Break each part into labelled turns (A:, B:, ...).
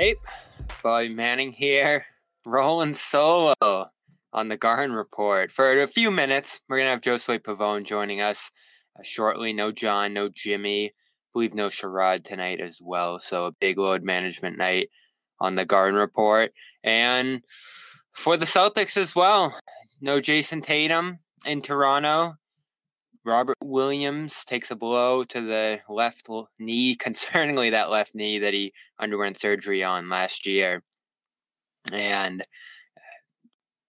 A: Hey, Bobby Manning here, rolling solo on the Garden Report. For a few minutes, we're going to have Josue Pavon joining us uh, shortly. No John, no Jimmy. I believe no Sherrod tonight as well. So a big load management night on the Garden Report. And for the Celtics as well, no Jayson Tatum in Toronto. Robert Williams takes a blow to the left knee, concerningly that left knee that he underwent surgery on last year. And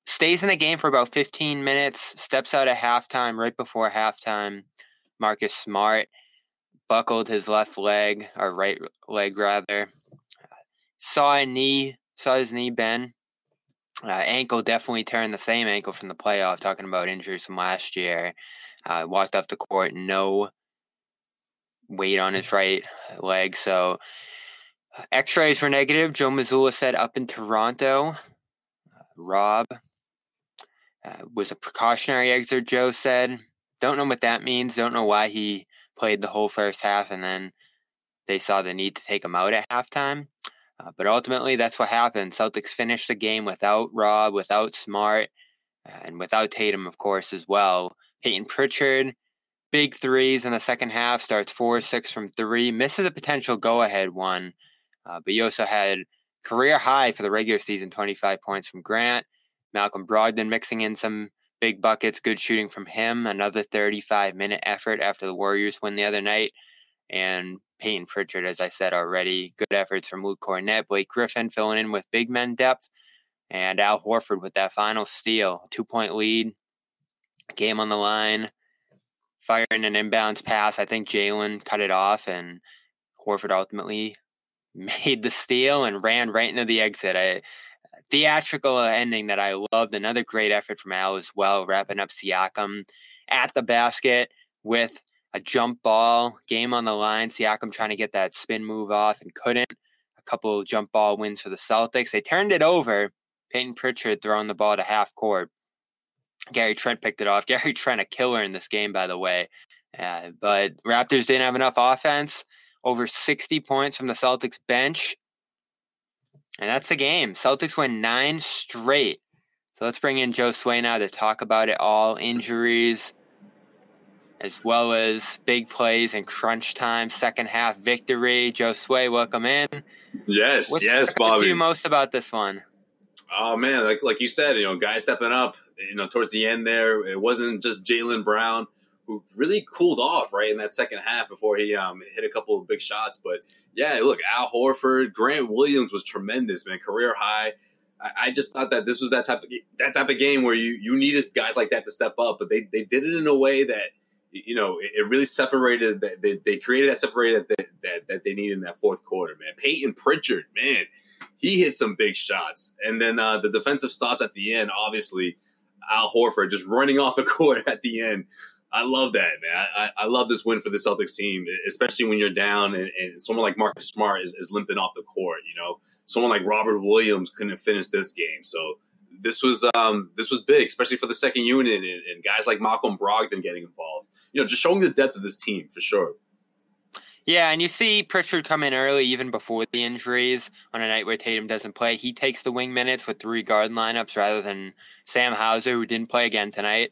A: stays in the game for about 15 minutes, steps out at halftime, right before halftime. Marcus Smart buckled his left leg, or right leg rather. Saw a knee, saw his knee bend. Uh, ankle definitely turned the same ankle from the playoff, talking about injuries from last year. Uh, walked off the court, no weight on his right leg. So x rays were negative. Joe Mazzulla said up in Toronto. Uh, Rob uh, was a precautionary exit, Joe said. Don't know what that means. Don't know why he played the whole first half and then they saw the need to take him out at halftime. Uh, but ultimately, that's what happened. Celtics finished the game without Rob, without Smart, and without Tatum, of course, as well. Payton Pritchard, big threes in the second half, starts four six from three, misses a potential go ahead one. Uh, but you also had career high for the regular season 25 points from Grant. Malcolm Brogdon mixing in some big buckets, good shooting from him. Another 35 minute effort after the Warriors win the other night. And Payton Pritchard, as I said already, good efforts from Luke Kornet, Blake Griffin filling in with big men depth, and Al Horford with that final steal, two point lead game on the line, firing an inbounds pass. I think Jaylen cut it off, and Horford ultimately made the steal and ran right into the exit. A theatrical ending that I loved. Another great effort from Al as well, wrapping up Siakam at the basket with a jump ball, game on the line. Siakam trying to get that spin move off and couldn't. A couple jump ball wins for the Celtics. They turned it over. Payton Pritchard throwing the ball to half court. Gary Trent picked it off. Gary Trent, a killer in this game, by the way. Uh, but Raptors didn't have enough offense. Over 60 points from the Celtics bench. And that's the game. Celtics win nine straight. So let's bring in Josue now to talk about it all injuries, as well as big plays and crunch time, second half victory. Josue, welcome in.
B: Yes,
A: What's
B: yes, Bobby.
A: you most about this one?
B: Oh man, like like you said, you know, guys stepping up. You know, towards the end there, it wasn't just Jaylen Brown who really cooled off right in that second half before he um, hit a couple of big shots. But yeah, look, Al Horford, Grant Williams was tremendous, man, career high. I, I just thought that this was that type of that type of game where you you needed guys like that to step up, but they they did it in a way that you know it, it really separated. That they, they created that separated that, that that they needed in that fourth quarter, man. Payton Pritchard, man he hit some big shots. And then uh, the defensive stops at the end, obviously, Al Horford just running off the court at the end. I love that, man. I, I love this win for the Celtics team, especially when you're down and, and someone like Marcus Smart is, is, limping off the court. You know, someone like Robert Williams couldn't finish this game. So this was um, this was big, especially for the second unit and, and guys like Malcolm Brogdon getting involved. You know, just showing the depth of this team for sure.
A: Yeah, and you see Pritchard come in early even before the injuries on a night where Tatum doesn't play. He takes the wing minutes with three guard lineups rather than Sam Hauser, who didn't play again tonight.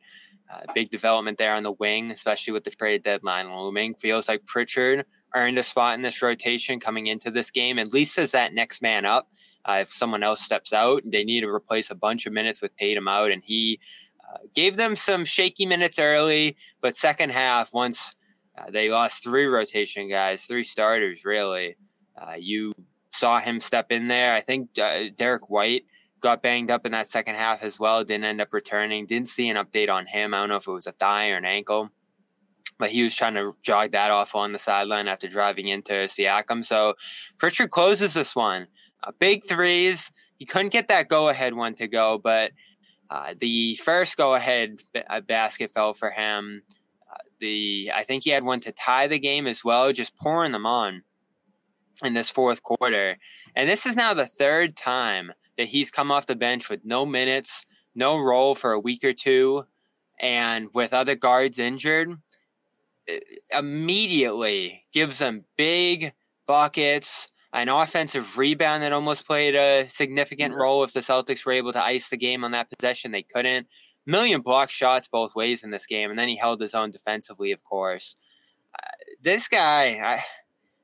A: Uh, big development there on the wing, especially with the trade deadline looming. Feels like Pritchard earned a spot in this rotation coming into this game, at least as that next man up. Uh, if someone else steps out, they need to replace a bunch of minutes with Tatum out, and he uh, gave them some shaky minutes early, but second half, once uh, they lost three rotation guys, three starters, really. Uh, you saw him step in there. I think uh, Derrick White got banged up in that second half as well, didn't end up returning. Didn't see an update on him. I don't know if it was a thigh or an ankle, but he was trying to jog that off on the sideline after driving into Siakam. So Pritchard closes this one. Uh, big threes. He couldn't get that go ahead one to go, but uh, the first go ahead basket fell for him the I think he had one to tie the game as well, just pouring them on in this fourth quarter. And this is now the third time that he's come off the bench with no minutes, no role for a week or two, and with other guards injured, immediately gives them big buckets, an offensive rebound that almost played a significant role if the Celtics were able to ice the game on that possession. They couldn't. Million block shots both ways in this game, and then he held his own defensively, of course. Uh, this guy I,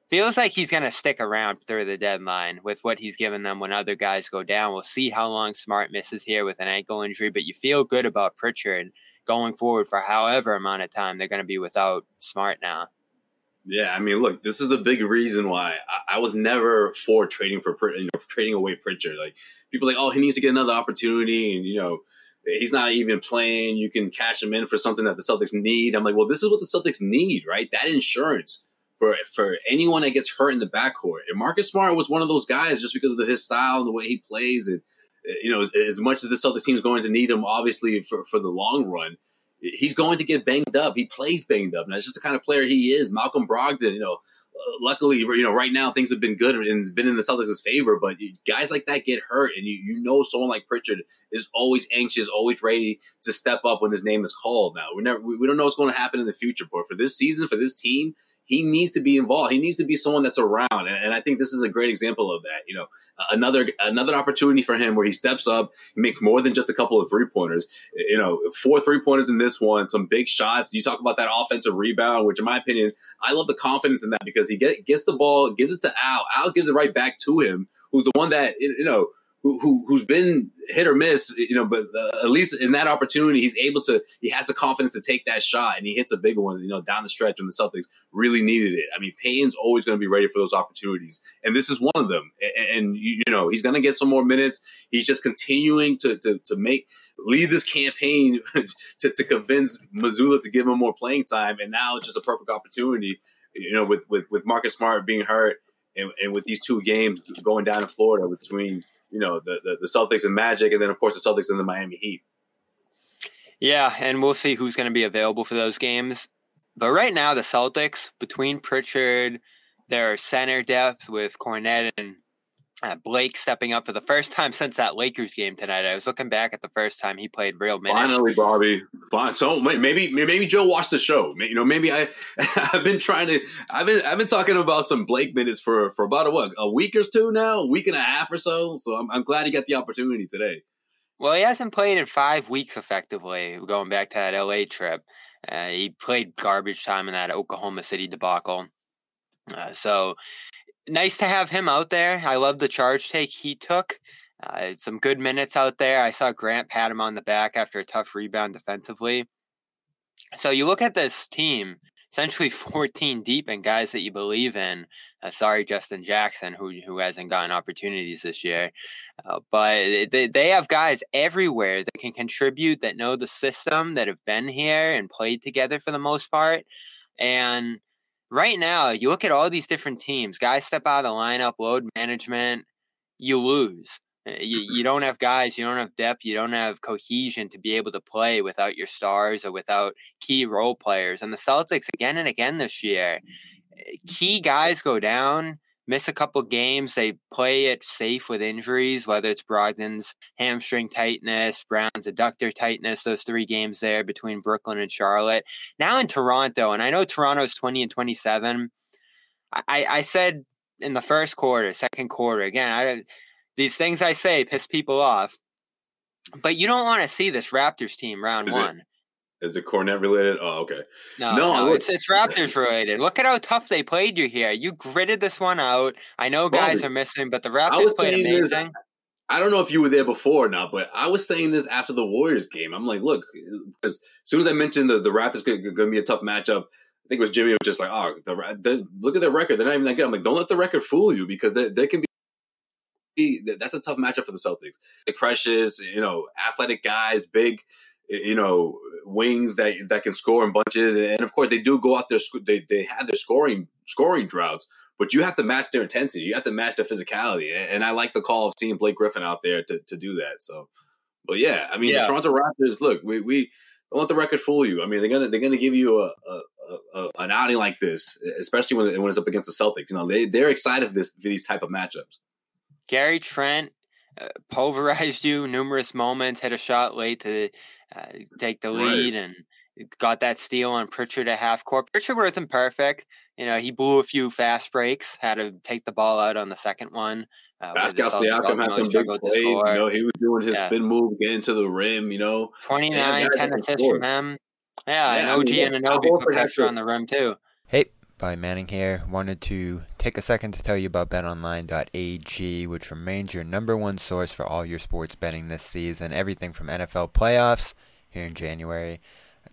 A: feels like he's going to stick around through the deadline with what he's given them when other guys go down. We'll see how long Smart misses here with an ankle injury, but you feel good about Pritchard going forward for however amount of time they're going to be without Smart now.
B: Yeah, I mean, look, this is a big reason why I, I was never for trading for you know, trading away Pritchard. Like people like, oh, he needs to get another opportunity, and you know, he's not even playing. You can cash him in for something that the Celtics need. I'm like, well, this is what the Celtics need, right? That insurance for for anyone that gets hurt in the backcourt. And Marcus Smart was one of those guys just because of his style and the way he plays, and you know, as, as much as the Celtics team is going to need him, obviously for for the long run he's going to get banged up. He plays banged up. And that's just the kind of player he is. Malcolm Brogdon, you know, uh, luckily, you know, right now things have been good and been in the Celtics' favor, but guys like that get hurt. And you, you know, someone like Pritchard is always anxious, always ready to step up when his name is called. Now, we never, we don't know what's going to happen in the future, but for this season, for this team, he needs to be involved. He needs to be someone that's around, and, and, I think this is a great example of that. You know, another another opportunity for him where he steps up, makes more than just a couple of three pointers. You know, four three pointers in this one, some big shots. You talk about that offensive rebound, which in my opinion, I love the confidence in that because he get, gets the ball, gives it to Al, Al gives it right back to him, who's the one that you know who, who who's been hit or miss, you know, but uh, at least in that opportunity, he's able to. He has the confidence to take that shot, and he hits a big one, you know, down the stretch when the Celtics really needed it. I mean, Payton's always going to be ready for those opportunities, and this is one of them. And, and you know, he's going to get some more minutes. He's just continuing to to, to make lead this campaign to, to convince Mazzulla to give him more playing time, and now it's just a perfect opportunity. You know, with with with Marcus Smart being hurt. And, and with these two games going down in Florida between you know the, the, the Celtics and Magic, and then of course the Celtics and the Miami Heat.
A: Yeah, and we'll see who's going to be available for those games. But right now, the Celtics between Pritchard, their center depth with Kornet and uh, Blake stepping up for the first time since that Lakers game tonight. I was looking back at the first time he played real minutes.
B: Finally, Bobby. So maybe maybe Joe watched the show. You know, maybe I I've been trying to I've been I've been talking about some Blake minutes for for about a what a week or two now, a week and a half or so. So I'm I'm glad he got the opportunity today.
A: Well, he hasn't played in five weeks effectively. Going back to that LA trip, uh, he played garbage time in that Oklahoma City debacle. Uh, so nice to have him out there. I love the charge take he took. Uh, some good minutes out there. I saw Grant pat him on the back after a tough rebound defensively. So you look at this team, essentially 14 deep in guys that you believe in. Uh, sorry, Justin Jackson, who who hasn't gotten opportunities this year, uh, but they, they have guys everywhere that can contribute, that know the system, that have been here and played together for the most part, and right now, you look at all these different teams, guys step out of the lineup, load management, you lose. Eh, you, you don't have guys, you don't have depth, you don't have cohesion to be able to play without your stars or without key role players. And the Celtics, again and again this year, eh, key guys go down miss a couple games. They play it safe with injuries, whether it's Brogdon's hamstring tightness, Brown's adductor tightness, those three games there between Brooklyn and Charlotte. Now in Toronto, and I know Toronto's 20 and 27. I, I said in the first quarter, second quarter, again, I, these things I say piss people off. But you don't want to see this Raptors team round
B: Is
A: one.
B: It? Is it Kornet related? Oh, okay.
A: No, no, no it's it's Raptors related. Look at how tough they played you here. You gritted this one out. I know guys Bobby, are missing, but the Raptors played amazing.
B: This, I don't know if you were there before or not, but I was saying this after the Warriors game. I'm like, look, as soon as I mentioned the, the Raptors going to be a tough matchup, I think it was Jimmy was just like, oh, the, the, look at their record. They're not even that good. I'm like, don't let the record fool you because they, they can be. That's a tough matchup for the Celtics. The precious, you know, athletic guys, big you know wings that that can score in bunches, and of course they do go out there. They they have their scoring scoring droughts, but you have to match their intensity. You have to match their physicality, and I like the call of seeing Blake Griffin out there to, to do that. So, but yeah, I mean yeah. the Toronto Raptors. Look, we we don't let the record fool you. I mean they're gonna they're gonna give you a, a, a, an outing like this, especially when when it's up against the Celtics. You know they they're excited for this for these type of matchups.
A: Gary Trent uh, pulverized you numerous moments, had a shot late to uh, take the lead, right. and got that steal on Pritchard at half court. Pritchard wasn't perfect. You know, he blew a few fast breaks, had to take the ball out on the second one.
B: Uh, Pascal Siakam had some big plays. You know, he was doing his yeah. spin move, getting to the rim, you know.
A: 29, 10 assists from him. Yeah, yeah and OG I mean, Anunoby put pressure on the rim, too.
C: Hey, by Manning here. Wanted to take a second to tell you about betonline.ag, which remains your number one source for all your sports betting this season. Everything from NFL playoffs here in January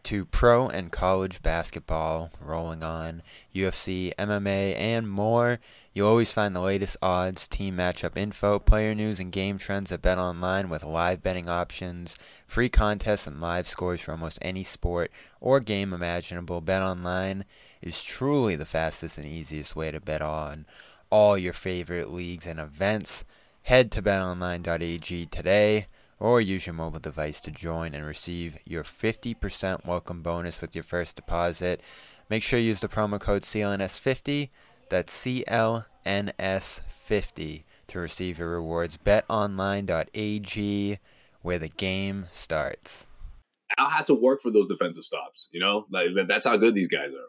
C: to pro and college basketball rolling on, UFC, MMA, and more. You'll always find the latest odds, team matchup info, player news, and game trends at BetOnline with live betting options, free contests, and live scores for almost any sport or game imaginable. BetOnline is truly the fastest and easiest way to bet on all your favorite leagues and events. Head to betonline.ag today or use your mobile device to join and receive your 50% welcome bonus with your first deposit. Make sure you use the promo code CLNS50, that's CLNS50 to receive your rewards. betonline.ag where the game starts.
B: I'll have to work for those defensive stops, you know? Like that's how good these guys are.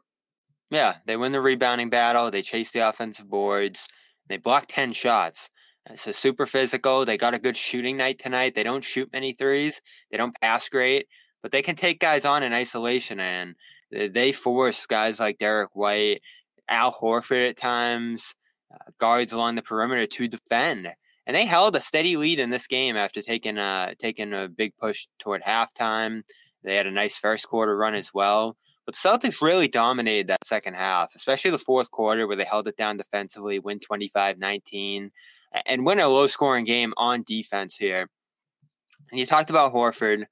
A: Yeah, they win the rebounding battle, they chase the offensive boards, they block 10 shots. So super physical. They got a good shooting night tonight. They don't shoot many threes. They don't pass great, but they can take guys on in isolation, and they force guys like Derrick White, Al Horford at times, uh, guards along the perimeter to defend. And they held a steady lead in this game after taking a taking a big push toward halftime. They had a nice first quarter run as well. But the Celtics really dominated that second half, especially the fourth quarter where they held it down defensively, win 25 19 and win a low scoring game on defense here. And you talked about Horford,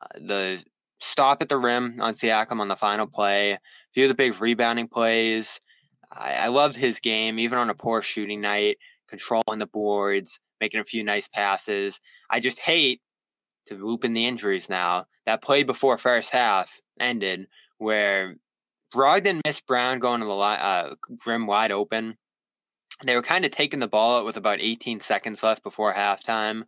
A: uh, the stop at the rim on Siakam on the final play, a few of the big rebounding plays. I, I loved his game, even on a poor shooting night, controlling the boards, making a few nice passes. I just hate to loop in the injuries now. That play before first half ended where Brogdon missed Brown going to the uh, rim wide open they were kind of taking the ball out with about 18 seconds left before halftime.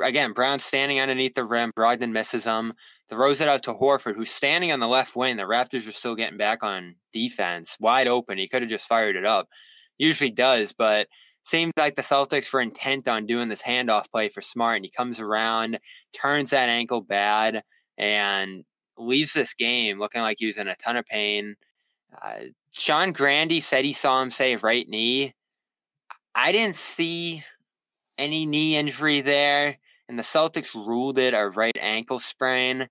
A: Again, Brown standing underneath the rim. Brogdon misses him. Throws it out to Horford, who's standing on the left wing. The Raptors are still getting back on defense, wide open. He could have just fired it up. Usually does, but seems like the Celtics were intent on doing this handoff play for Smart, and he comes around, turns that ankle bad, and leaves this game looking like he was in a ton of pain. Uh, Sean Grande said he saw him say right knee. I didn't see any knee injury there, and the Celtics ruled it a right ankle sprain.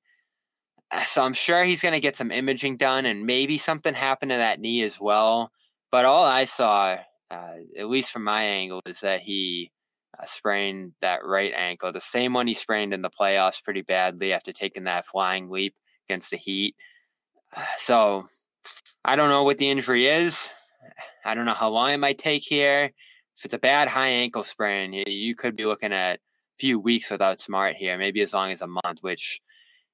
A: Uh, so I'm sure he's going to get some imaging done, and maybe something happened to that knee as well. But all I saw, uh, at least from my angle, is that he uh, sprained that right ankle, the same one he sprained in the playoffs pretty badly after taking that flying leap against the Heat. So I don't know what the injury is. I don't know how long it might take here. If it's a bad high ankle sprain, you could be looking at a few weeks without Smart here, maybe as long as a month, which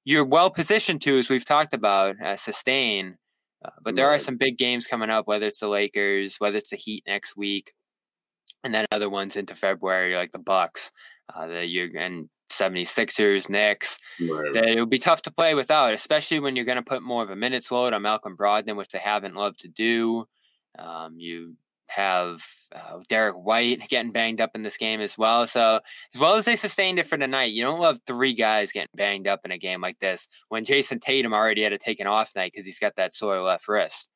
A: you're well positioned to, as we've talked about, uh, sustain. Uh, but there right. are some big games coming up, whether it's the Lakers, whether it's the Heat next week, and then other ones into February, like the Bucks. Uh, the you and 76ers, Knicks, right. that it would be tough to play without, especially when you're going to put more of a minutes load on Malcolm Brogdon, which they haven't loved to do. Um, you have uh, Derrick White getting banged up in this game as well. So, as well as they sustained it for tonight, you don't love three guys getting banged up in a game like this when Jayson Tatum already had to take an off night because he's got that sore left wrist.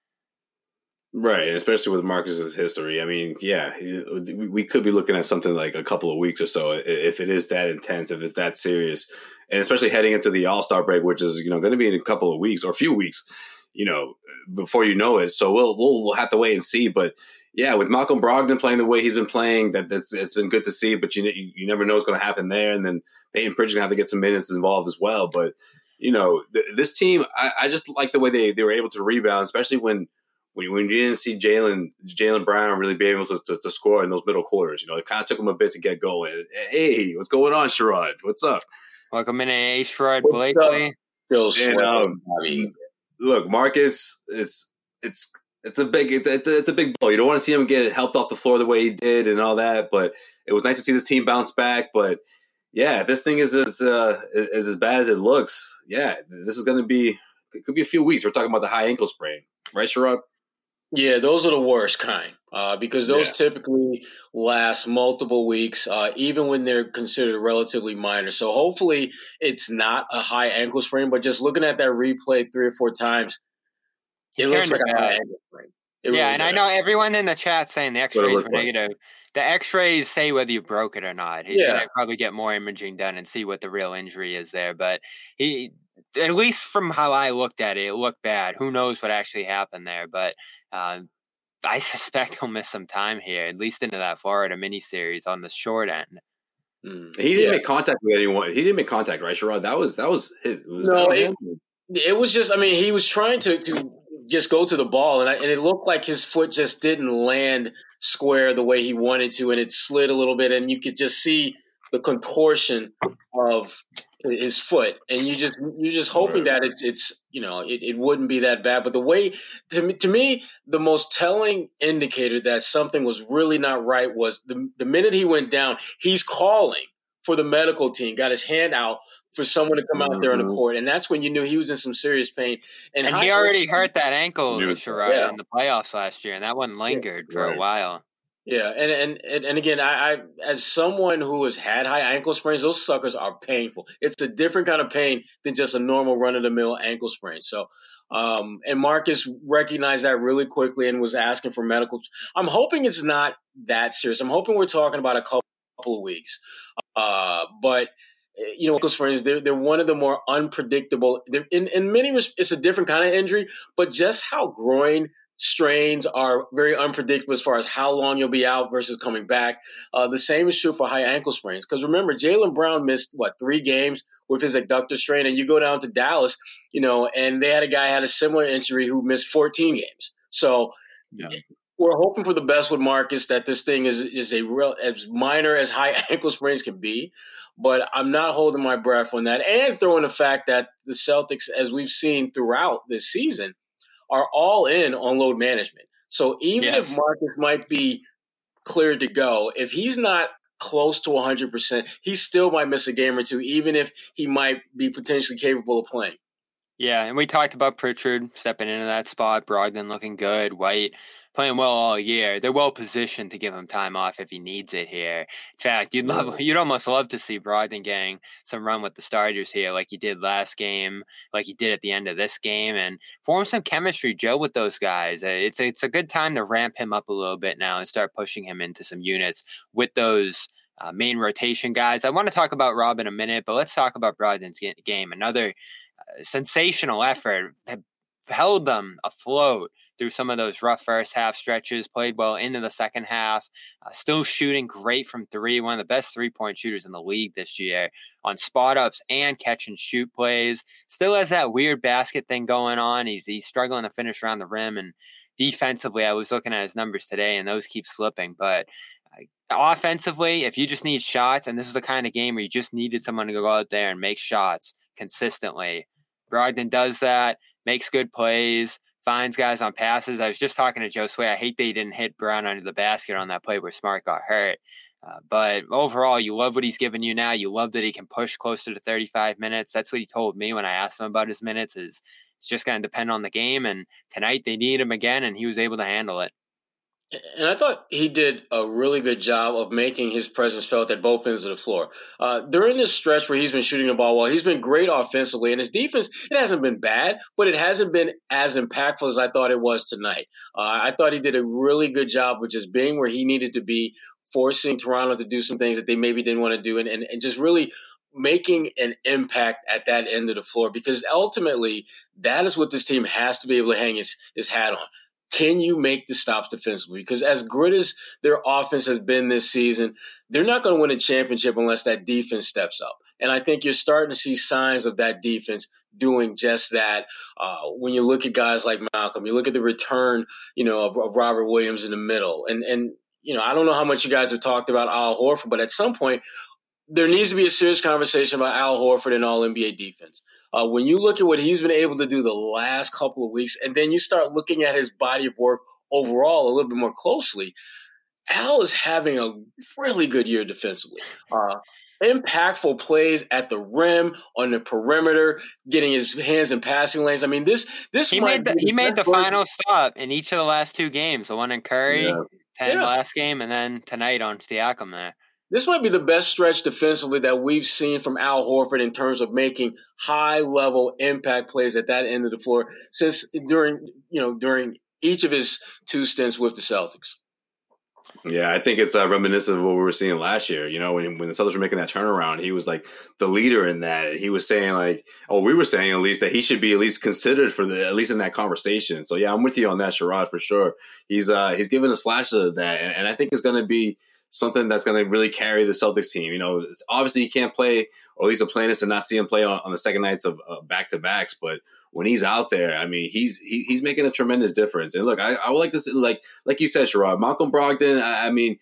B: Right, especially with Marcus's history. I mean, yeah, we could be looking at something like a couple of weeks or so if it is that intense, if it's that serious, and especially heading into the All Star break, which is you know going to be in a couple of weeks or a few weeks, you know, before you know it. So we'll we'll we'll have to wait and see. But yeah, with Malcolm Brogdon playing the way he's been playing, that that's it's been good to see. But you you never know what's going to happen there, and then Payton Pritchard gonna have to get some minutes involved as well. But you know, th- this team, I, I just like the way they they were able to rebound, especially when when, when you didn't see Jaylen Jaylen Brown really be able to, to, to, score in those middle quarters. You know, it kind of took him a bit to get going. Hey, what's going on, Sherrod? What's up?
A: Welcome in, A. Sherrod Blakely.
B: And, um, look, Marcus is it's it's a big it's, it's a big blow. You don't want to see him get helped off the floor the way he did and all that, but it was nice to see this team bounce back. But yeah, if this thing is as uh, is as bad as it looks, yeah, this is going to be it could be a few weeks. We're talking about the high ankle sprain, right, Sherrod?
D: Yeah, those are the worst kind uh, because those yeah. typically last multiple weeks, uh, even when they're considered relatively minor. So hopefully it's not a high ankle sprain, but just looking at that replay three or four times, it looks like a high ankle sprain.
A: It yeah, really and does. I know everyone in the chat saying the X-rays were negative. The X-rays say whether you broke it or not. He's yeah. gonna probably get more imaging done and see what the real injury is there. But he, at least from how I looked at it, it looked bad. Who knows what actually happened there? But uh, I suspect he'll miss some time here, at least into that Florida mini series on the short end.
B: Mm. He didn't yeah. make contact with anyone. He didn't make contact, right, Sherrod? That was that was his. Was
D: no, it, it, was just. I mean, he was trying to to just go to the ball, and, I, and it looked like his foot just didn't land square the way he wanted to, and it slid a little bit, and you could just see the contortion of his foot, and you just you're just hoping right. that it's it's you know it, it wouldn't be that bad. But the way to me, to me, the most telling indicator that something was really not right was the the minute he went down, he's calling for the medical team, got his hand out for someone to come out there on the mm-hmm. court, and that's when you knew he was in some serious pain.
A: And, and he already hurt that ankle, Sherrod, yeah. in the playoffs last year, and that one lingered yeah, for right. a while.
D: Yeah, and and and again, I, I as someone who has had high ankle sprains, those suckers are painful. It's a different kind of pain than just a normal run of the mill ankle sprain. So, um, and Marcus recognized that really quickly and was asking for medical. I'm hoping it's not that serious. I'm hoping we're talking about a couple of weeks. Uh, but eh, you know, ankle sprains, they're, they're one of the more unpredictable. They're, in, in many respects, it's a different kind of injury, but just how groin strains are very unpredictable as far as how long you'll be out versus coming back. Uh, the same is true for high ankle sprains. Because remember, Jaylen Brown missed, what, three games with his adductor strain, and you go down to Dallas, you know, and they had a guy had a similar injury who missed 14 games. So, yeah we're hoping for the best with Marcus that this thing is is a real as minor as high ankle sprains can be, but I'm not holding my breath on that. And throwing the fact that the Celtics, as we've seen throughout this season, are all in on load management. So even yes. if Marcus might be cleared to go, if he's not close to 100%, he still might miss a game or two, even if he might be potentially capable of playing.
A: Yeah, and we talked about Pritchard stepping into that spot, Brogdon looking good, White playing well all year. They're well positioned to give him time off if he needs it here. In fact, you'd love you'd almost love to see Brogdon getting some run with the starters here, like he did last game, like he did at the end of this game, and form some chemistry, Joe, with those guys. Uh, it's it's a good time to ramp him up a little bit now and start pushing him into some units with those. Uh, main rotation guys. I want to talk about Rob in a minute, but let's talk about Brogdon's game. Another uh, sensational effort held them afloat through some of those rough first half stretches, played well into the second half, uh, still shooting great from three, one of the best three point shooters in the league this year on spot ups and catch and shoot plays. Still has that weird basket thing going on. He's, he's struggling to finish around the rim. And defensively, I was looking at his numbers today and those keep slipping. But uh, offensively, if you just need shots, and this is the kind of game where you just needed someone to go out there and make shots consistently, Brogdon does that, makes good plays finds guys on passes. I was just talking to Josue. I hate that he didn't hit Brown under the basket on that play where Smart got hurt. Uh, but overall, you love what he's given you now. You love that he can push closer to 35 minutes. That's what he told me when I asked him about his minutes. Is it's just going to depend on the game. And tonight they need him again, and he was able to handle it.
D: And I thought he did a really good job of making his presence felt at both ends of the floor. Uh, during this stretch where he's been shooting the ball well, he's been great offensively, and his defense it hasn't been bad, but it hasn't been as impactful as I thought it was tonight. Uh, I thought he did a really good job of just being where he needed to be, forcing Toronto to do some things that they maybe didn't want to do, and, and, and just really making an impact at that end of the floor because ultimately that is what this team has to be able to hang his, his hat on can you make the stops defensively? Because as good as their offense has been this season, they're not going to win a championship unless that defense steps up. And I think you're starting to see signs of that defense doing just that. Uh, when you look at guys like Malcolm, you look at the return, you know, of, of, Robert Williams in the middle, and and you know, I don't know how much you guys have talked about Al Horford, but at some point, there needs to be a serious conversation about Al Horford and All NBA defense. Uh, when you look at what he's been able to do the last couple of weeks, and then you start looking at his body of work overall a little bit more closely, Al is having a really good year defensively. Uh, impactful plays at the rim, on the perimeter, getting his hands in passing lanes. I mean, this this
A: he made the, he made the final stop in each of the last two games. The one in Curry, yeah. ten yeah. last game, and then tonight on Siakam there.
D: This might be the best stretch defensively that we've seen from Al Horford in terms of making high level impact plays at that end of the floor since during you know during each of his two stints with the Celtics.
B: Yeah, I think it's uh, reminiscent of what we were seeing last year. You know, when when the Celtics were making that turnaround, he was like the leader in that. He was saying like, oh, we were saying at least that he should be at least considered for the at least in that conversation. So yeah, I'm with you on that, Sherrod, for sure. He's uh he's giving us flashes of that, and, and I think it's going to be something that's going to really carry the Celtics team. You know, obviously he can't play, or at least the plan is to not see him play on, on the second nights of back to backs, but when he's out there, I mean, he's he, he's making a tremendous difference. And look, I, I would like to like like you said, Sherrod, Malcolm Brogdon. I, I mean,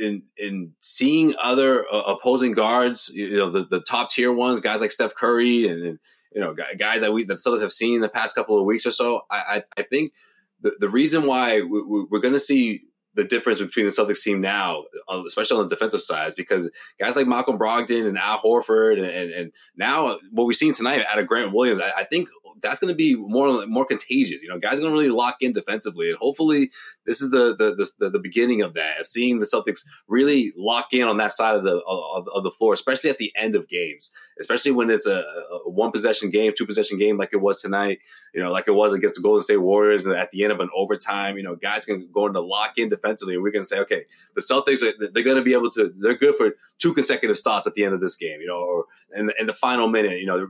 B: in in seeing other uh, opposing guards, you know, the, the top tier ones, guys like Steph Curry, and, and you know, guys that we that Celtics have seen in the past couple of weeks or so. I I, I think the the reason why we, we're going to see the difference between the Celtics team now, especially on the defensive side, because guys like Malcolm Brogdon and Al Horford, and, and, and now what we've seen tonight out of Grant Williams, I, I think that's going to be more more contagious. You know, guys are going to really lock in defensively, and hopefully, this is the the, the the beginning of that of seeing the Celtics really lock in on that side of the of, of the floor, especially at the end of games, especially when it's a, a, one possession game, two possession game like it was tonight. You know, like it was against the Golden State Warriors, and at the end of an overtime, you know, guys can go into lock in defensively, and we're going to say, okay, the Celtics are they're going to be able to they're good for two consecutive stops at the end of this game, you know, or in the, in the final minute, you know,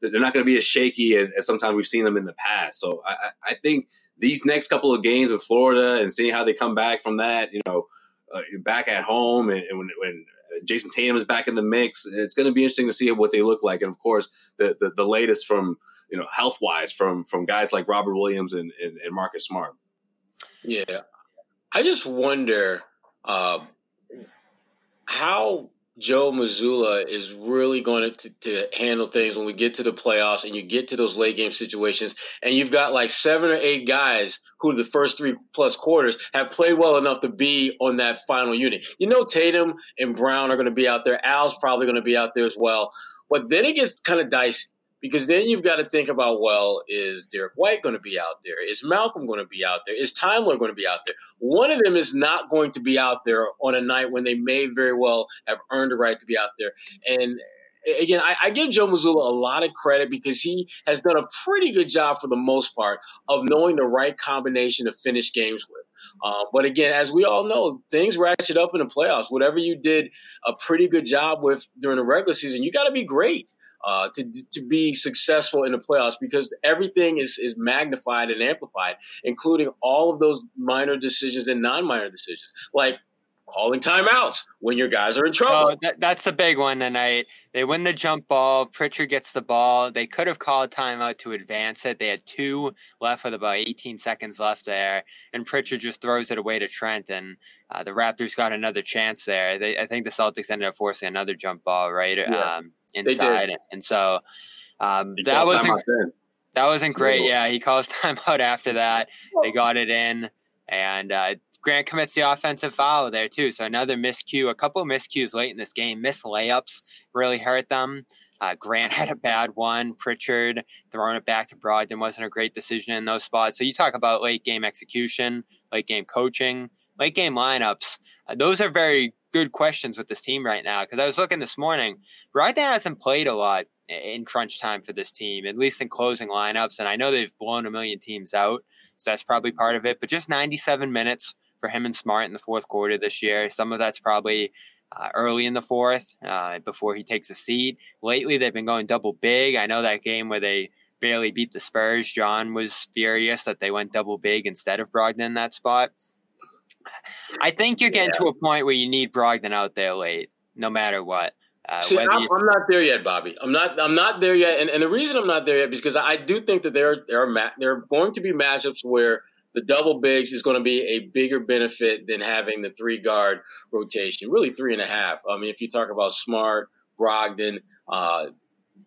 B: they're, they're not going to be as shaky as, as sometimes we've seen them in the past. So I, I think these next couple of games in Florida and seeing how they come back from that, you know, uh, back at home and, and when, when Jayson Tatum is back in the mix, it's going to be interesting to see what they look like. And of course, the the, the latest from you know health wise from from guys like Robert Williams and, and, and Marcus Smart.
D: Yeah, I just wonder uh, how Joe Mazzulla is really going to, to, handle things when we get to the playoffs and you get to those late game situations, and you've got like seven or eight guys who the first three plus quarters have played well enough to be on that final unit. You know, Tatum and Brown are going to be out there. Al's probably going to be out there as well. But then it gets kind of dicey because then you've got to think about well, is Derrick White going to be out there? Is Malcolm going to be out there? Is Time Lord going to be out there? One of them is not going to be out there on a night when they may very well have earned a right to be out there. And again, I, I, give Joe Mazzulla a lot of credit because he has done a pretty good job for the most part of knowing the right combination to finish games with. Uh, but again, as we all know, things ratchet up in the playoffs. Whatever you did a pretty good job with during the regular season, you got to be great uh, to to be successful in the playoffs because everything is is magnified and amplified, including all of those minor decisions and non-minor decisions, like calling timeouts when your guys are in trouble.
A: Oh, that, that's the big one tonight. They win the jump ball. Pritchard gets the ball. They could have called timeout to advance it. They had two left with about 18 seconds left there, and Pritchard just throws it away to Trent, and uh, the Raptors got another chance there. They, I think the Celtics ended up forcing another jump ball, right? Yeah. Um, inside. And so um, that wasn't that wasn't great. Yeah, he calls timeout after that. They got it in, and uh, Grant commits the offensive foul there too. So another miscue, a couple of miscues late in this game. Missed layups really hurt them. Uh, Grant had a bad one. Pritchard throwing it back to Brogdon wasn't a great decision in those spots. So you talk about late game execution, late game coaching, late game lineups. Uh, those are very good questions with this team right now because I was looking this morning. Brogdon hasn't played a lot in crunch time for this team, at least in closing lineups. And I know they've blown a million teams out, so that's probably part of it. But just 97 minutes for him and Smart in the fourth quarter this year. Some of that's probably uh, early in the fourth uh, before he takes a seat. Lately, they've been going double big. I know that game where they barely beat the Spurs. John was furious that they went double big instead of Brogdon in that spot. I think you're getting yeah. to a point where you need Brogdon out there late, no matter what.
D: Uh, See, I'm, I'm, not there yet, Bobby. I'm not. I'm not there yet, and, and the reason I'm not there yet is because I do think that there there are ma- there are going to be matchups where the double bigs is going to be a bigger benefit than having the three guard rotation. Really, three and a half. I mean, if you talk about Smart, Brogdon, uh,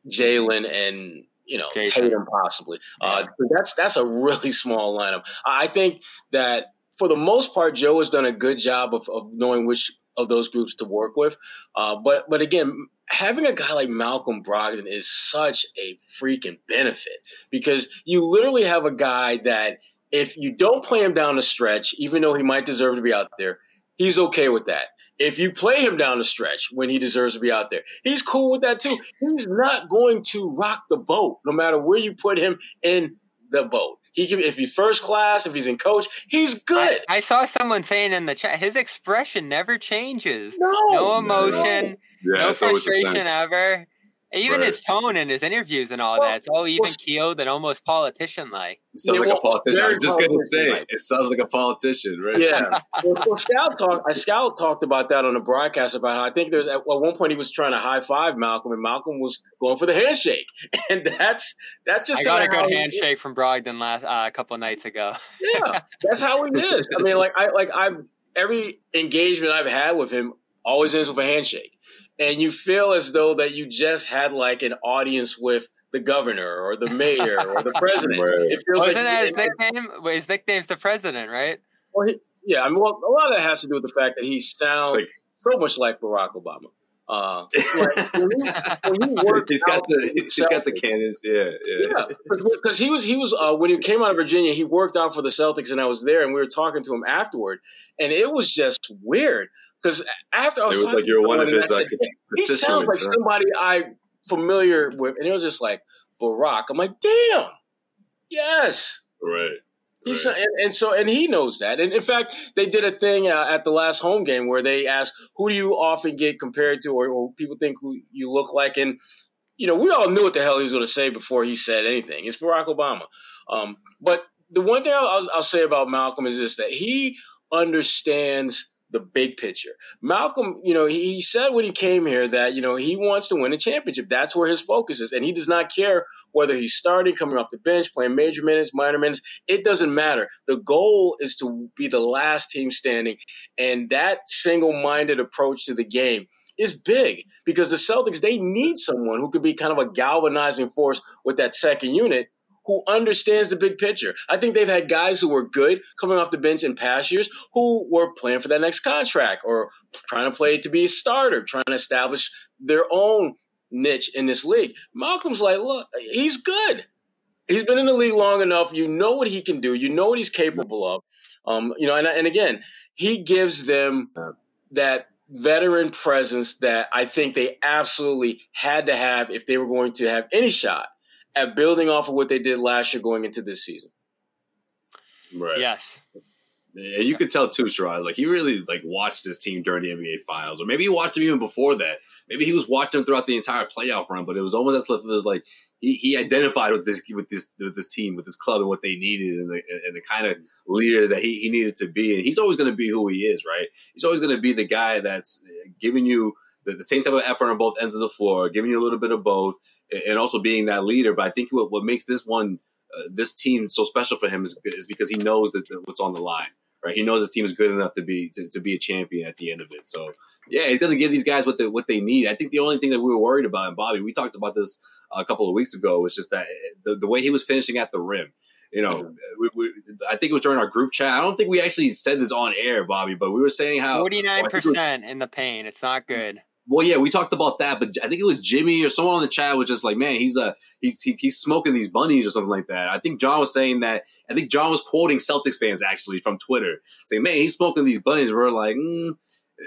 D: Jaylen, and you know Jayson. Tatum, possibly. Uh, that's that's a really small lineup. I think that for the most part, Joe has done a good job of, of knowing which of those groups to work with. Uh, but but again, having a guy like Malcolm Brogdon is such a freaking benefit because you literally have a guy that if you don't play him down the stretch, even though he might deserve to be out there, he's okay with that. If you play him down the stretch when he deserves to be out there, he's cool with that too. He's not going to rock the boat no matter where you put him in the boat. He can, if he's first class, if he's in coach, he's good.
A: I, I saw someone saying in the chat, his expression never changes.
D: No,
A: no emotion,
B: Yeah,
A: no
B: that's always the thing.
A: frustration ever. Even
B: Right.
A: his tone in his interviews and all
D: Well,
A: that, it's all
D: well,
A: even keeled and almost politician like.
B: It sounds
D: Yeah,
B: like
D: well,
B: a politician. I'm just gonna say
D: politician-like.
B: it. It sounds like a politician, right?
D: Yeah. well, well, Scout talked. uh, Scout talked about that on the broadcast about how I think there's at one point he was trying to high five Malcolm, and Malcolm was going for the handshake, and that's that's just
A: I got a good handshake from Brogdon last uh, a couple of nights ago.
D: Yeah, that's how he is. I mean, like I like I've every engagement I've had with him always ends with a handshake, and you feel as though that you just had like an audience with the governor or the mayor or the president.
B: Right.
D: It feels
A: Wasn't
D: like
A: that his nickname? Well, His nickname's the president, right?
D: well, he- yeah, I mean, well, a lot of that has to do with the fact that he sounds
B: It's
D: so much like Barack Obama. Uh, like, when he, when he worked
B: he's got the
D: with
B: he's got the cannons. Yeah, yeah.
D: Yeah, because he was he was uh, when he came out of Virginia, he worked out for the Celtics, and I was there, and we were talking to him afterward, and it was just weird because after I
B: It
D: was,
B: was like you're one of his
D: said, he sounds like somebody I familiar with, and it was just like Barack. I'm like, damn, yes.
B: Right.
D: He's and, and so and he knows that. And in fact, they did a thing uh, at the last home game where they asked, "Who do you often get compared to, or, or people think who you look like?" And you know, we all knew what the hell he was going to say before he said anything. It's Barack Obama. Um, but the one thing I'll, I'll say about Malcolm is this: that he understands the big picture. Malcolm, you know, he, said when he came here that you know he wants to win a championship. That's where his focus is, and he does not care whether he's starting, coming off the bench, playing major minutes, minor minutes. It doesn't matter. The goal is to be the last team standing, and that single-minded approach to the game is big because the Celtics they need someone who could be kind of a galvanizing force with that second unit who understands the big picture. I think they've had guys who were good coming off the bench in past years who were playing for that next contract or trying to play to be a starter, trying to establish their own niche in this league. Malcolm's like, look, he's good. He's been in the league long enough. You know what he can do. You know what he's capable of. Um, you know, and, and again, he gives them that veteran presence that I think they absolutely had to have if they were going to have any shot at building off of what they did last year going into this season.
B: Right.
A: Yes.
B: And you could tell too, Sherrod, like he really like watched this team during the NBA Finals, or maybe he watched them even before that. Maybe he was watching them throughout the entire playoff run, but it was almost as if it was like he, he identified with this with this with this team, with this club, and what they needed, and the and the kind of leader that he, he needed to be. And he's always going to be who he is, right? He's always going to be the guy that's giving you the, the same type of effort on both ends of the floor, giving you a little bit of both, and also being that leader. But I think what, what makes this one, uh, this team so special for him is, is because he knows that, that what's on the line right? He knows his team is good enough to be to, to be a champion at the end of it. So yeah, he's going to give these guys what they what they need. I think the only thing that we were worried about, and Bobby, we talked about this a couple of weeks ago, was just that the, the way he was finishing at the rim. You know, we, we, I think it was during our group chat. I don't think we actually said this on air, Bobby, but we were saying how
A: Forty nine percent in the paint. It's not good.
B: Well, yeah, we talked about that, but I think it was Jimmy or someone on the chat was just like, "Man, he's uh he's he, he's smoking these bunnies or something like that." I think John was saying that. I think John was quoting Celtics fans actually from Twitter, saying, "Man, he's smoking these bunnies." We're like, mm,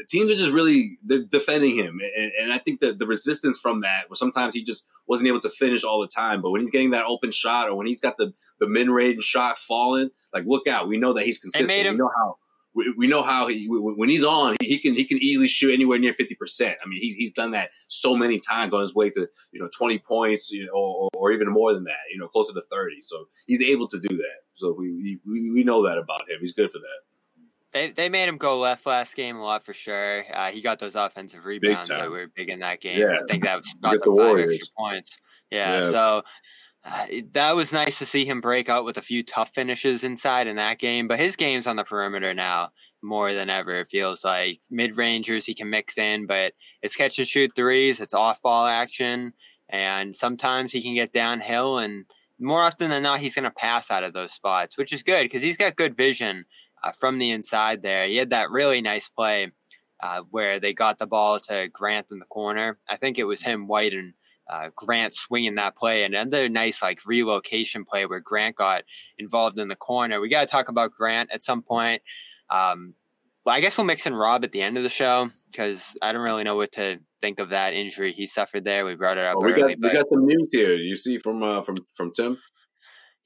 B: teams are just really they're defending him, and, and I think that the resistance from that was sometimes he just wasn't able to finish all the time. But when he's getting that open shot or when he's got the the mid range shot falling, like look out, we know that he's consistent.
A: made him-
B: we know how we, we know how he when he's on, he, can he can easily shoot anywhere near fifty percent. I mean, he's he's done that so many times on his way to you know twenty points, you know, or, or even more than that, you know, closer to thirty. So he's able to do that. So we we, we know that about him. He's good for that.
A: They they made him go left last game a lot for sure. Uh, he got those offensive rebounds that were big in that game.
B: Yeah.
A: I think that was got
B: the Warriors.
A: extra points. Yeah,
B: Yeah.
A: so that was nice to see him break out with a few tough finishes inside in that game. But his game's on the perimeter now more than ever. It feels like mid rangers he can mix in, but it's catch and shoot threes. It's off ball action, and sometimes he can get downhill and. More often than not, he's going to pass out of those spots, which is good because he's got good vision uh, from the inside there. He had that really nice play uh, where they got the ball to Grant in the corner. I think it was him, White, and uh, Grant swinging that play, and another nice like relocation play where Grant got involved in the corner. We got to talk about Grant at some point. Um, well, I guess we'll mix in Rob at the end of the show because I don't really know what to think of that injury he suffered there. We brought it up
B: Well, we
A: early,
B: got
A: but
B: we got some news here. You see from uh, from from Tim.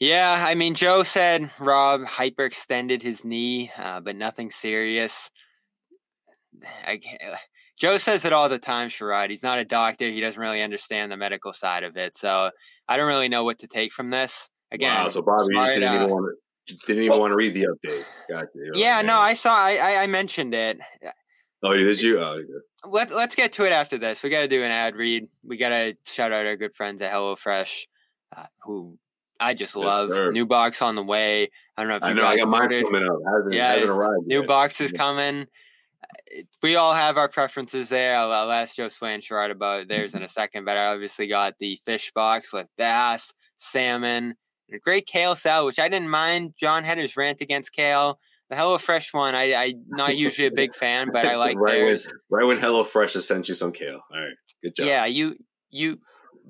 A: yeah, I mean, Joe said Rob hyperextended his knee, uh, but nothing serious. I can't, Joe says it all the time, Sherrod. He's not a doctor. He doesn't really understand the medical side of it. So I don't really know what to take from this. Again,
B: wow, so Bobby
A: smart,
B: just didn't
A: uh,
B: even want to didn't even
A: well-
B: want to read the update. Gotcha.
A: Yeah, no. I saw. I, I I mentioned it.
B: Oh, did you? Oh, okay.
A: Let Let's get to it after this. We got to do an ad read. We got to shout out our good friends at HelloFresh, uh, who I just love.
B: sir.
A: New box on the way. I don't know if you
B: I know. I got mine coming up. Hasn't
A: Yeah,
B: hasn't arrived.
A: New
B: yet.
A: box is coming. We all have our preferences there. I'll, I'll ask Joe Swan Sherrod about theirs in mm-hmm. a second, but I obviously got the fish box with bass, salmon, and a great kale salad, which I didn't mind. John had his rant against kale. The HelloFresh one, I, I'm not usually a big fan, but I like
B: right
A: theirs.
B: When, right when HelloFresh has sent you some kale. All right, good job.
A: Yeah, you you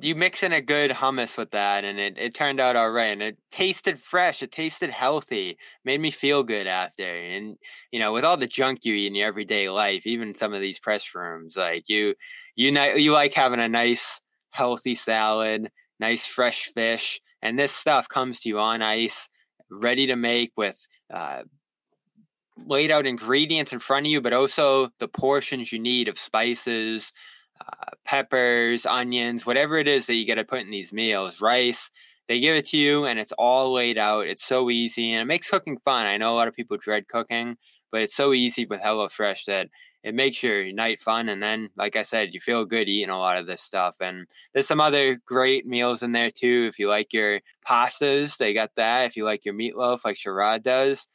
A: you mix in a good hummus with that, and it, it turned out all right. And it tasted fresh. It tasted healthy. Made me feel good after. And you know, with all the junk you eat in your everyday life, even some of these press rooms, like you you you like having a nice healthy salad, nice fresh fish, and this stuff comes to you on ice, ready to make with. Uh, laid out ingredients in front of you, but also the portions you need of spices, uh, peppers, onions, whatever it is that you got to put in these meals, rice. They give it to you and it's all laid out. It's so easy and it makes cooking fun. I know a lot of people dread cooking, but it's so easy with HelloFresh that it makes your night fun. And then, like I said, you feel good eating a lot of this stuff. And there's some other great meals in there too. If you like your pastas, they got that. If you like your meatloaf, like Sherrod does,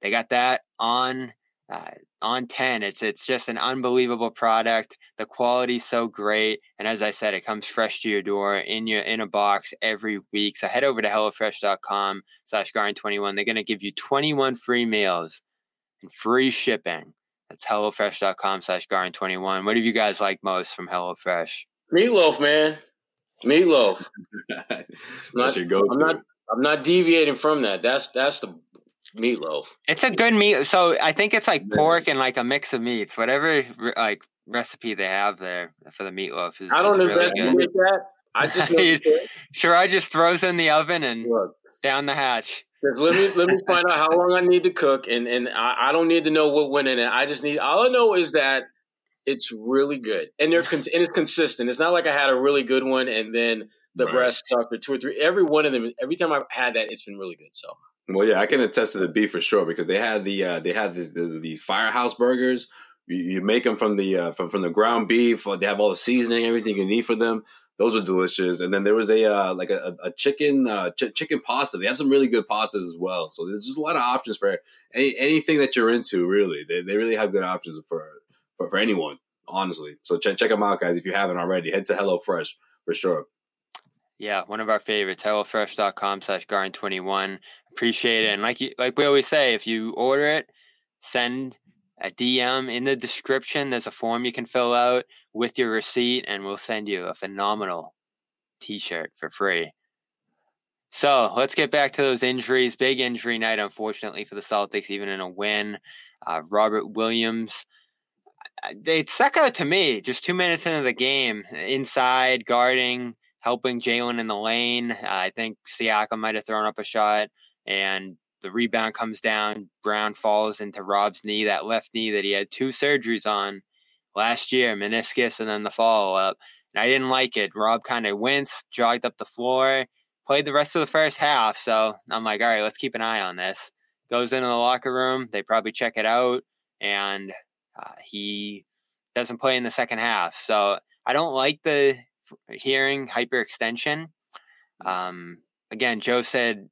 A: they got that on uh, on 10 it's it's just an unbelievable product the quality's so great and as i said it comes fresh to your door in your in a box every week so head over to hellofresh.com slash garden21 they're going to give you 21 free meals and free shipping that's hellofresh.com slash garden21 what do you guys like most from hellofresh
D: Meatloaf, man. Meatloaf.
B: That's
D: Not-
B: your go-to.
D: I'm not. I'm not deviating from that. That's that's the meatloaf.
A: it's a good meat so i think it's like pork and like a mix of meats whatever like recipe they have there for the meatloaf is,
D: I don't
A: really good.
D: that. I just
A: Sure, I just throws in the oven and
D: look.
A: down the hatch.
D: Just let me let me find out how long I need to cook, and and I, I don't need to know what went in it. I just need all I know is that it's really good, and they're con- and it's consistent. It's not like I had a really good one and then the
B: Right.
D: breast sucked or two or three. Every one of them, every time I've had that, it's been really good. So
B: Well, yeah, I can attest to the beef for sure because they had the uh, they had this, the, these firehouse burgers. You, you make them from the uh, from from the ground beef. They have all the seasoning, everything you need for them. Those are delicious. And then there was a uh, like a, a chicken uh, ch- chicken pasta. They have some really good pastas as well. So there's just a lot of options for any, anything that you're into. Really, they they really have good options for for, for anyone. Honestly, so check check them out, guys. If you haven't already, head to HelloFresh for sure.
A: Yeah, one of our favorites, hellofresh.com slash garden21. Appreciate it. And like you, like we always say, if you order it, send a DM in the description. There's a form you can fill out with your receipt, and we'll send you a phenomenal t-shirt for free. So let's get back to those injuries. Big injury night, unfortunately, for the Celtics, even in a win. Uh, Robert Williams it stuck out to me just two minutes into the game, inside guarding, helping Jaylen in the lane. Uh, I think Siakam might have thrown up a shot, and the rebound comes down. Brown falls into Rob's knee, that left knee that he had two surgeries on last year, meniscus, and then the follow up. And I didn't like it. Rob kind of winced, jogged up the floor, played the rest of the first half. So I'm like, all right, let's keep an eye on this. Goes into the locker room. They probably check it out, and uh, he doesn't play in the second half. So I don't like the hearing hyperextension. Um, again, Joe said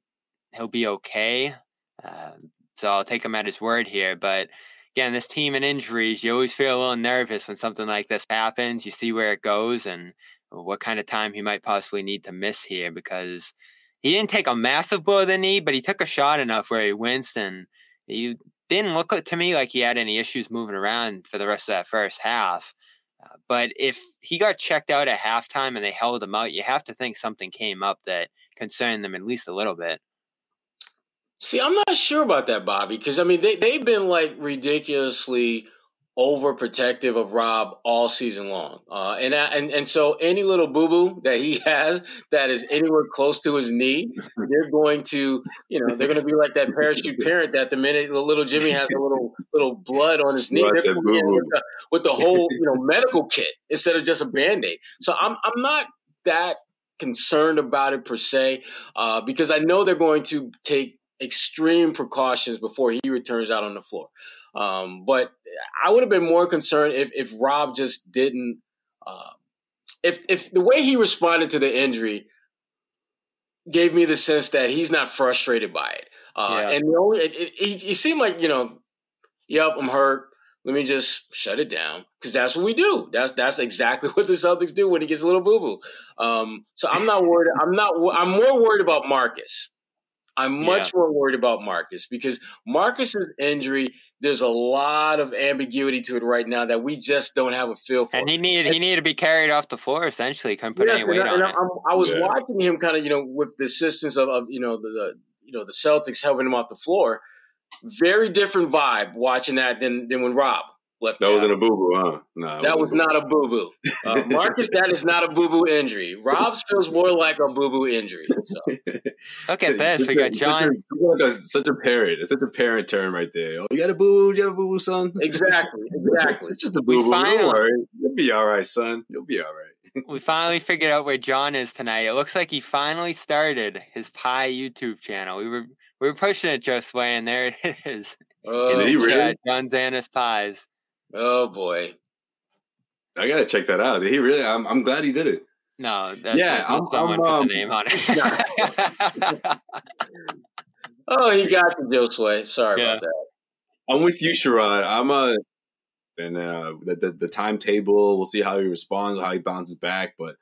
A: he'll be okay. Uh, so I'll take him at his word here. But again, this team and injuries, you always feel a little nervous when something like this happens. You see where it goes and what kind of time he might possibly need to miss here because he didn't take a massive blow to the knee, but he took a shot enough where he winced and he didn't look to me like he had any issues moving around for the rest of that first half. Uh, but if he got checked out at halftime and they held him out, you have to think something came up that concerned them at least a little bit.
D: See, I'm not sure about that, Bobby, because I mean they they've been like ridiculously overprotective of Rob all season long, uh, and and and so any little boo boo that he has that is anywhere close to his knee, they're going to you know they're going to be like that parachute parent that the minute little Jimmy has a little little blood on his knee, they're going to be with the, with the whole you know medical kit instead of just a band aid. So I'm I'm not that concerned about it per se uh, because I know they're going to take extreme precautions before he returns out on the floor. Um, but I would have been more concerned if if Rob just didn't. Uh, if if the way he responded to the injury gave me the sense that he's not frustrated by it, uh, yeah. and the only it, it, he, he seemed like you know, yep, I'm hurt. Let me just shut it down because that's what we do. That's that's exactly what the Celtics do when he gets a little boo boo. Um, so I'm not worried. I'm not. I'm more worried about Marcus. I'm much yeah. more worried about Marcus because Marcus's injury, there's a lot of ambiguity to it right now that we just don't have a feel for.
A: And he needed he needed to be carried off the floor essentially. Couldn't put yes, any weight
D: I,
A: on it.
D: I, I was yeah. watching him kind of you know with the assistance of, of you know the, the you know the Celtics helping him off the floor. Very different vibe watching that than than when Rob left.
B: That wasn't a boo boo, huh?
D: No, that was not a boo boo. Uh, Marcus, that is not a boo boo injury. Rob's feels more like a boo boo injury. So.
A: Look at this. We got John.
B: Such a parent. It's such a parent term right there. Oh, you got a boo boo? You got a boo boo, son?
D: Exactly. Exactly.
B: it's just a boo boo. Don't worry. You'll be all right, son. You'll be all right.
A: we finally figured out where John is tonight. It looks like he finally started his pie YouTube channel. We were we were pushing it just way, and there it is.
B: Oh, did he really?
A: John Zannis pies.
D: Oh boy,
B: I gotta check that out. Did he really? I'm, I'm glad he did it.
A: No, that's yeah, I'm, someone I'm, um, the name on it.
D: oh, he got the Joe Sway. Sorry yeah. about that.
B: I'm with you, Sherrod. I'm a and uh, the, the, the timetable. We'll see how he responds, how he bounces back. But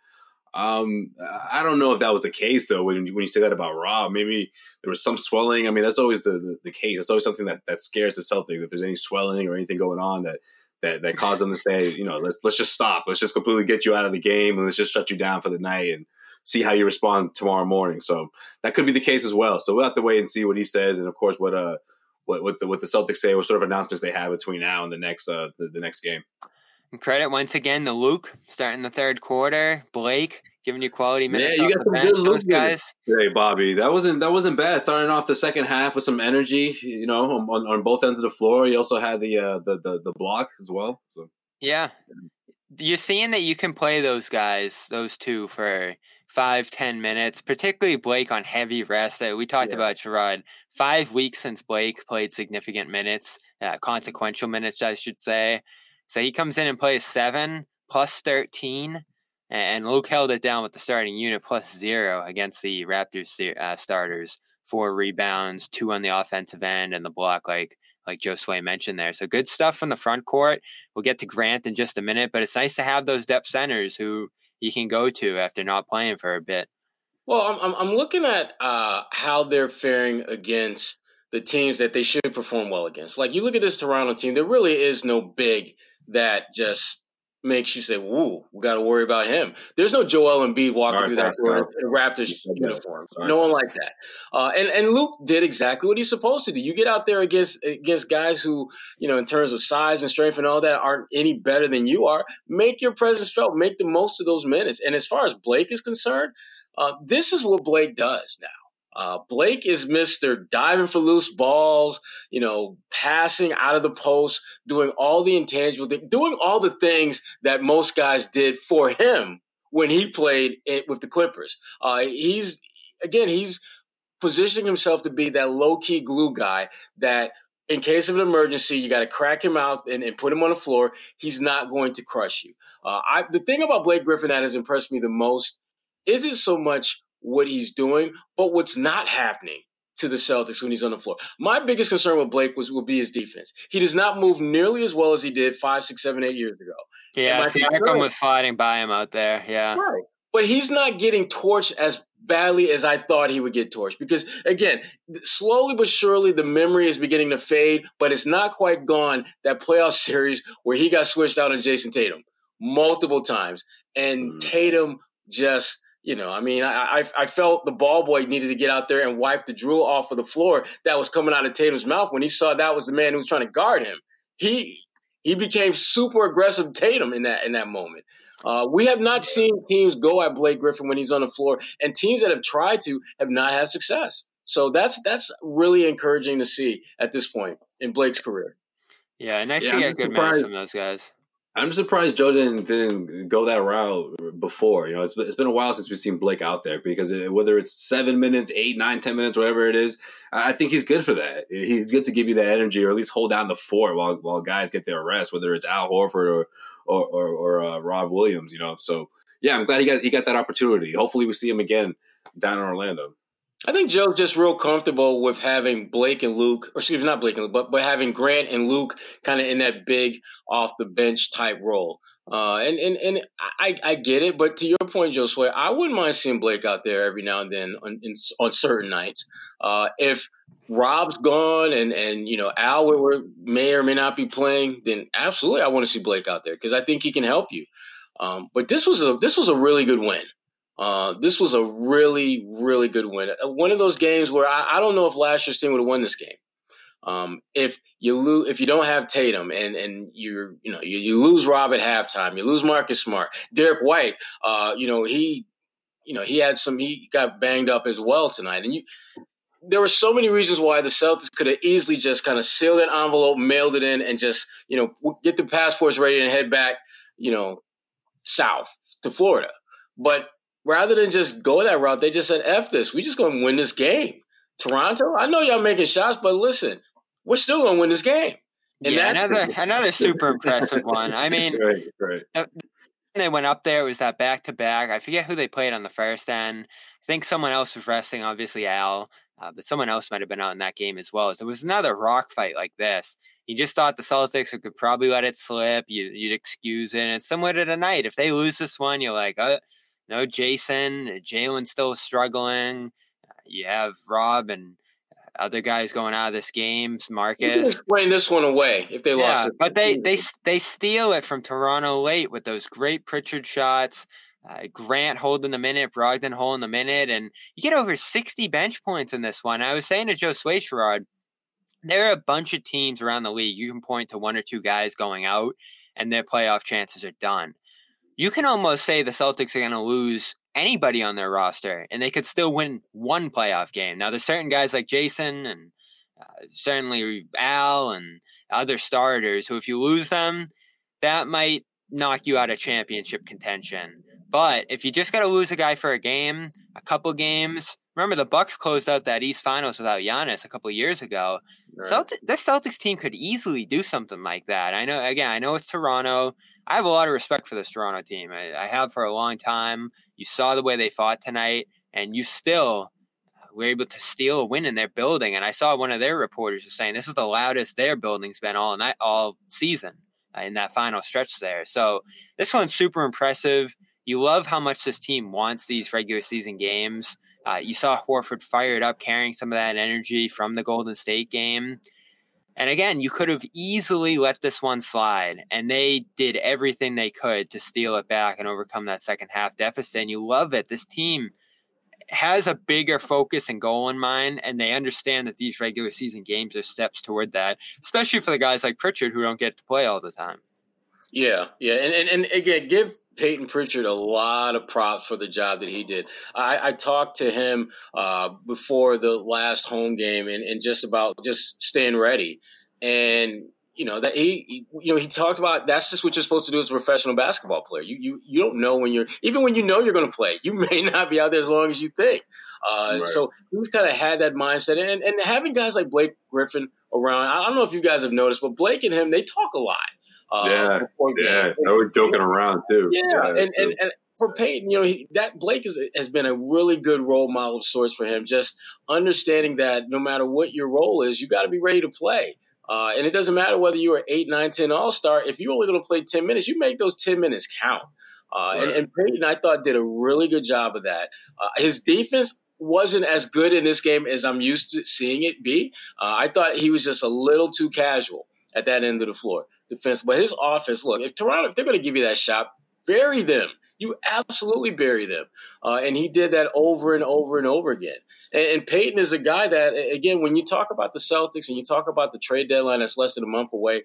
B: um, I don't know if that was the case though. When when you say that about Rob, maybe there was some swelling. I mean, that's always the, the, the case. It's always something that, that scares the Celtics. If there's any swelling or anything going on that that that caused them to say, you know, let's let's just stop. Let's just completely get you out of the game and let's just shut you down for the night and see how you respond tomorrow morning. So that could be the case as well. So we'll have to wait and see what he says, and of course what uh what what the what the Celtics say, what sort of announcements they have between now and the next uh the, the next game.
A: And credit once again to Luke starting the third quarter. Blake giving you quality minutes.
B: Yeah, you got some bench, good looks,
A: guys.
B: Hey, Bobby, that wasn't that wasn't bad. Starting off the second half with some energy, you know, on, on both ends of the floor. You also had the uh, the, the the block as well. So
A: yeah, you're seeing that you can play those guys, those two for five ten minutes. Particularly Blake on heavy rest. That we talked yeah. about Sherrod. Five weeks since Blake played significant minutes, uh, consequential minutes, I should say. So he comes in and plays seven plus 13, and Luke held it down with the starting unit plus zero against the Raptors uh, starters. Four rebounds, two on the offensive end, and the block, like like Josue mentioned there. So good stuff from the front court. We'll get to Grant in just a minute, but it's nice to have those depth centers who you can go to after not playing for a bit.
D: Well, I'm I'm looking at uh, how they're faring against the teams that they should perform well against. Like you look at this Toronto team, there really is no big that just makes you say, "Woo, we got to worry about him." There's no Joel Embiid walking through that door in Raptors uniform. No one like that. Uh, and and Luke did exactly what he's supposed to do. You get out there against against guys who, you know, in terms of size and strength and all that, aren't any better than you are. Make your presence felt. Make the most of those minutes. And as far as Blake is concerned, uh, this is what Blake does now. Uh, Blake is Mr. diving for loose balls, you know, passing out of the post, doing all the intangible, doing all the things that most guys did for him when he played it with the Clippers. Uh, he's, again, he's positioning himself to be that low key glue guy that in case of an emergency, you got to crack him out and, and, put him on the floor. He's not going to crush you. Uh, I, the thing about Blake Griffin that has impressed me the most isn't so much what he's doing, but what's not happening to the Celtics when he's on the floor. My biggest concern with Blake was will be his defense. He does not move nearly as well as he did five, six, seven, eight years ago.
A: Yeah, Siakam was fighting by him out there. Yeah.
D: Right. but he's not getting torched as badly as I thought he would get torched. Because again, slowly but surely the memory is beginning to fade, but it's not quite gone. That playoff series where he got switched out on Jayson Tatum multiple times, and mm. Tatum just. You know, I mean, I, I felt the ball boy needed to get out there and wipe the drool off of the floor that was coming out of Tatum's mouth when he saw that was the man who was trying to guard him. He he became super aggressive Tatum in that in that moment. Uh, we have not seen teams go at Blake Griffin when he's on the floor, and teams that have tried to have not had success. So that's that's really encouraging to see at this point in Blake's career.
A: Yeah, nice yeah, to get good minutes from those guys.
B: I'm surprised Joe didn't, didn't go that route before. You know, it's, it's been a while since we've seen Blake out there because it, whether it's seven minutes, eight, nine, ten minutes, whatever it is, I think he's good for that. He's good to give you that energy or at least hold down the fort while while guys get their rest, whether it's Al Horford or or, or, or uh, Rob Williams. You know, so yeah, I'm glad he got he got that opportunity. Hopefully, we see him again down in Orlando.
D: I think Joe's just real comfortable with having Blake and Luke, or excuse me, not Blake and Luke, but, but having Grant and Luke kind of in that big off the bench type role. Uh, and and and I, I get it, but to your point, Joe Sway, I wouldn't mind seeing Blake out there every now and then on, in, on certain nights. Uh, if Rob's gone and and you know Al may or may not be playing, then absolutely I want to see Blake out there because I think he can help you. Um, but this was a this was a really good win. Uh, this was a really, really good win. Uh, one of those games where I, I don't know if last year's team would have won this game. Um, if you lose, if you don't have Tatum and and you you know you, you lose Rob at halftime, you lose Marcus Smart, Derrick White. Uh, you know he, you know he had some he got banged up as well tonight, and you. There were so many reasons why the Celtics could have easily just kind of sealed that envelope, mailed it in, and just you know get the passports ready and head back, you know, south to Florida. But rather than just go that route, they just said, F this. We just going to win this game. Toronto, I know y'all making shots, but listen, we're still going to win this game.
A: And yeah, another another super impressive one. I mean,
B: right, right.
A: they went up there. It was that back to back. I forget who they played on the first end. I think someone else was resting, obviously Al, uh, but someone else might have been out in that game as well. So it was another rock fight like this. You just thought the Celtics could probably let it slip. You, would excuse it. And it's similar to tonight. If they lose this one, you're like, oh, no Jayson. Jaylen's still struggling. You have Rob and other guys going out of this game. Marcus
D: playing this one away if they yeah, lost it.
A: But they they they steal it from Toronto late with those great Pritchard shots. Uh, Grant holding the minute, Brogdon holding the minute, and you get over 60 bench points in this one. I was saying to Joe Sway Sherrod, there are a bunch of teams around the league. You can point to one or two guys going out, and their playoff chances are done you can almost say the Celtics are going to lose anybody on their roster and they could still win one playoff game. Now, there's certain guys like Jayson and uh, certainly Al and other starters who, if you lose them, that might knock you out of championship contention. But if you just got to lose a guy for a game, a couple games, remember the Bucks closed out that East Finals without Giannis a couple years ago. Right. Celtic, this Celtics team could easily do something like that. I know. Again, I know it's Toronto. I have a lot of respect for this Toronto team. I, I have for a long time. You saw the way they fought tonight, and you still were able to steal a win in their building. And I saw one of their reporters was saying this is the loudest their building's been all night, all season uh, in that final stretch there. So this one's super impressive. You love how much this team wants these regular season games. Uh, you saw Horford fired up, carrying some of that energy from the Golden State game. And again, you could have easily let this one slide, and they did everything they could to steal it back and overcome that second half deficit. And you love it. This team has a bigger focus and goal in mind, and they understand that these regular season games are steps toward that, especially for the guys like Pritchard who don't get to play all the time.
D: Yeah, yeah, and and, and again, give Payton Pritchard a lot of props for the job that he did. I, I talked to him uh, before the last home game and, and just about just staying ready. And you know that he, he, you know he talked about that's just what you're supposed to do as a professional basketball player. You you you don't know when you're even when you know you're going to play, you may not be out there as long as you think. Uh, right. So he's kind of had that mindset, and and having guys like Blake Griffin around. I don't know if you guys have noticed, but Blake and him they talk a lot.
B: Uh, yeah, yeah, they were joking around too.
D: Yeah, yeah and, and, and for Payton, you know, he, that Blake is, has been a really good role model of sorts for him. Just understanding that no matter what your role is, you got to be ready to play. Uh, and it doesn't matter whether you're 8, 9, 10 all star. If you're only going to play 10 minutes, you make those 10 minutes count. Uh, right. and, and Payton, I thought, did a really good job of that. Uh, his defense wasn't as good in this game as I'm used to seeing it be. Uh, I thought he was just a little too casual at that end of the floor defense. But his offense, look, if Toronto, if they're going to give you that shot, bury them. You absolutely bury them. Uh, and he did that over and over and over again. And, and Payton is a guy that, again, when you talk about the Celtics and you talk about the trade deadline that's less than a month away,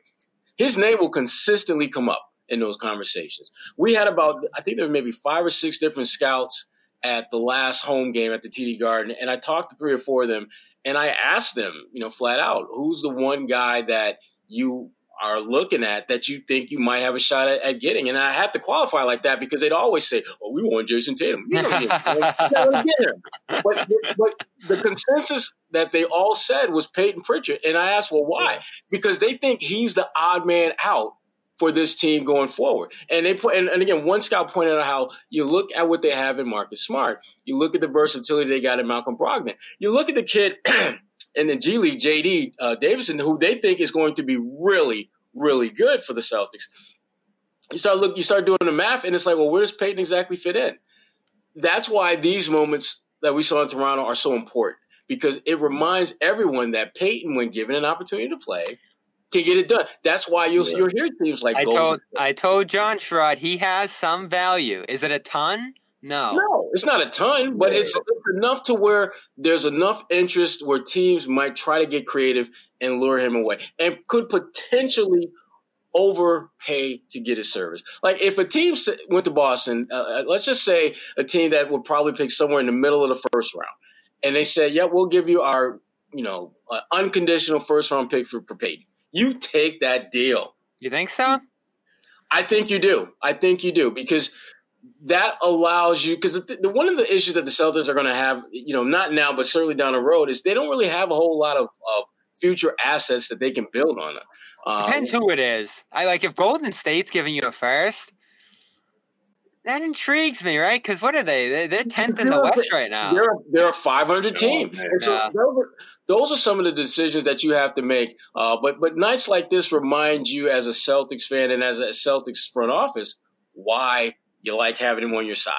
D: his name will consistently come up in those conversations. We had about, I think there were maybe five or six different scouts at the last home game at the TD Garden, and I talked to three or four of them, and I asked them, you know, flat out, who's the one guy that you are looking at that you think you might have a shot at, at, getting. And I have to qualify like that because they'd always say, "Oh, we want Jayson Tatum. You don't get him." But, but the consensus that they all said was Payton Pritchard, and I asked, "Well, why?" Because they think he's the odd man out for this team going forward. And they put, and, and, again, one scout pointed out how you look at what they have in Marcus Smart, you look at the versatility they got in Malcolm Brogdon, you look at the kid in the G League, JD uh, Davison, who they think is going to be really, really good for the Celtics. You start look, you start doing the math, and it's like, well, where does Payton exactly fit in? That's why these moments that we saw in Toronto are so important because it reminds everyone that Payton, when given an opportunity to play, can get it done. That's why you'll yeah. you'll hear teams like
A: I told I told John Sherrod he has some value. Is it a ton? No,
D: no, it's not a ton, but it's, it's, enough to where there's enough interest where teams might try to get creative and lure him away, and could potentially overpay to get his service. Like if a team went to Boston, uh, uh, let's just say a team that would probably pick somewhere in the middle of the first round, and they said, "Yeah, we'll give you our, you know, uh, unconditional first round pick for, for Payton." You take that deal.
A: You think so?
D: I think you do. I think you do because that allows you because the, the, one of the issues that the Celtics are going to have, you know, not now but certainly down the road, is they don't really have a whole lot of, of future assets that they can build on.
A: Um, Depends who it is. I like if Golden State's giving you a first. That intrigues me, right? Because what are they? They're tenth in the West right now.
D: They're, they're a 500 team. Oh, so yeah. those, are, those, are, some of the decisions that you have to make. Uh, but but nights like this remind you, as a Celtics fan and as a Celtics front office, why you like having him on your side.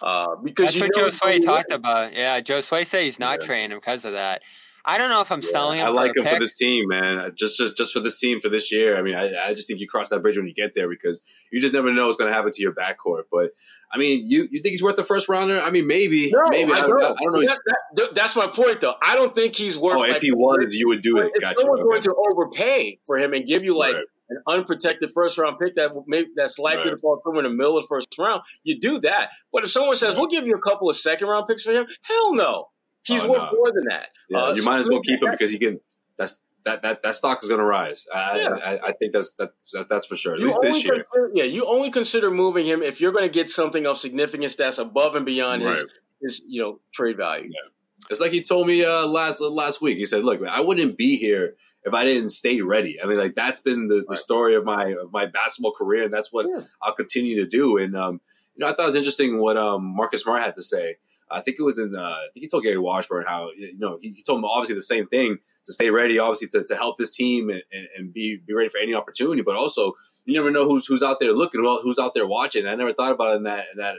D: Uh, because
A: that's what Joe Sway talked about. Yeah, Joe Sway said he's not yeah. trading him because of that. I don't know if I'm yeah, selling him. I
B: like him
A: pick.
B: for this team, man. Just, just just for this team for this year. I mean, I, I just think you cross that bridge when you get there because you just never know what's going to happen to your backcourt. But I mean, you you think he's worth the first rounder? I mean, maybe, no, maybe. I, I, don't, I don't know.
D: That, that, that's my point, though. I don't think he's worth.
B: Oh,
D: like,
B: if he was, you would do it.
D: If gotcha. someone's okay. going to overpay for him and give you like. Right an unprotected first round pick that may, that's likely right. to fall through in the middle of the first round, you do that. But if someone says, "We'll give you a couple of second round picks for him," hell no, he's oh, worth no. more than that.
B: Yeah, uh, you so might as well keep him because you can. That's that that that stock is going to rise. I, yeah. I, I, think that's that, that's for sure. At you least this year.
D: Consider, yeah, you only consider moving him if you're going to get something of significance that's above and beyond right. his his you know trade value. Yeah.
B: It's like he told me uh, last last week. He said, "Look, man, I wouldn't be here if I didn't stay ready. I mean, like that's been the, the story of my of my basketball career, and that's what yeah. I'll continue to do. And um, you know, I thought it was interesting what um, Marcus Smart had to say. I think it was in. Uh, I think he told Gary Washburn how you know he, he, told him obviously the same thing to stay ready, obviously to, to help this team and, and, and, be be ready for any opportunity, but also you never know who's who's out there looking, well who's out there watching. I never thought about it in that in that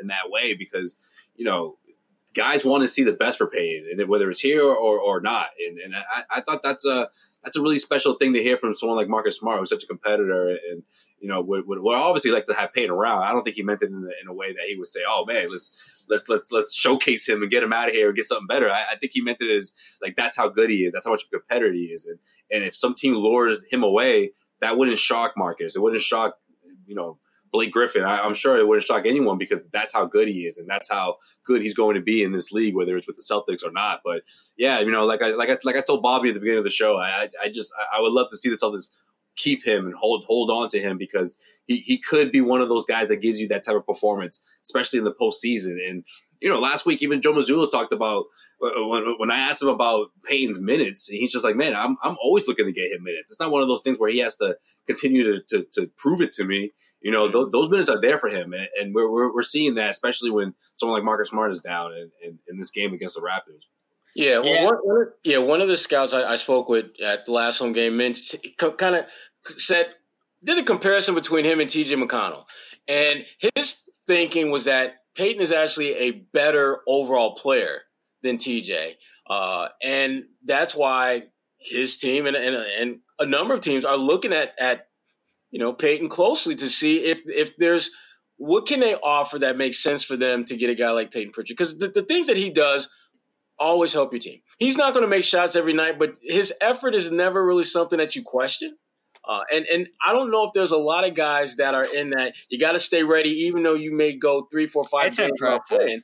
B: in that way because you know guys want to see the best for Payton, and whether it's here or, or, not. And, and I, I, thought that's a that's a really special thing to hear from someone like Marcus Smart, who's such a competitor, and you know would, would, would obviously like to have Payton around. I don't think he meant it in, in, a way that he would say, "Oh man, let's let's let's let's showcase him and get him out of here and get something better." I, I think he meant it as like that's how good he is, that's how much of a competitor he is, and and if some team lures him away, that wouldn't shock Marcus. It wouldn't shock you know Blake Griffin, I, am sure it wouldn't shock anyone because that's how good he is and that's how good he's going to be in this league, whether it's with the Celtics or not. But yeah, you know, like I like I, like I told Bobby at the beginning of the show, I I just I would love to see the Celtics keep him and hold hold on to him because he, he could be one of those guys that gives you that type of performance, especially in the postseason. And you know, last week even Joe Mazzulla talked about uh, when, when I asked him about Payton's minutes, he's just like, man, I'm I'm always looking to get him minutes. It's not one of those things where he has to continue to to, to prove it to me you know, th- those minutes are there for him, and, and we're, we're, we're seeing that, especially when someone like Marcus Smart is down in, in, in this game against the Raptors.
D: Yeah, well, yeah. One, one, yeah, one of the scouts I, I, spoke with at the last home game mentioned, kind of said did a comparison between him and TJ McConnell. And his thinking was that Payton is actually a better overall player than TJ. Uh, and that's why his team and, and, and a number of teams are looking at, at you know Payton closely to see if if there's what can they offer that makes sense for them to get a guy like Payton Pritchard because the, the things that he does always help your team. He's not going to make shots every night, but his effort is never really something that you question. Uh, and and I don't know if there's a lot of guys that are in that. You got to stay ready, even though you may go three, four, five games playing,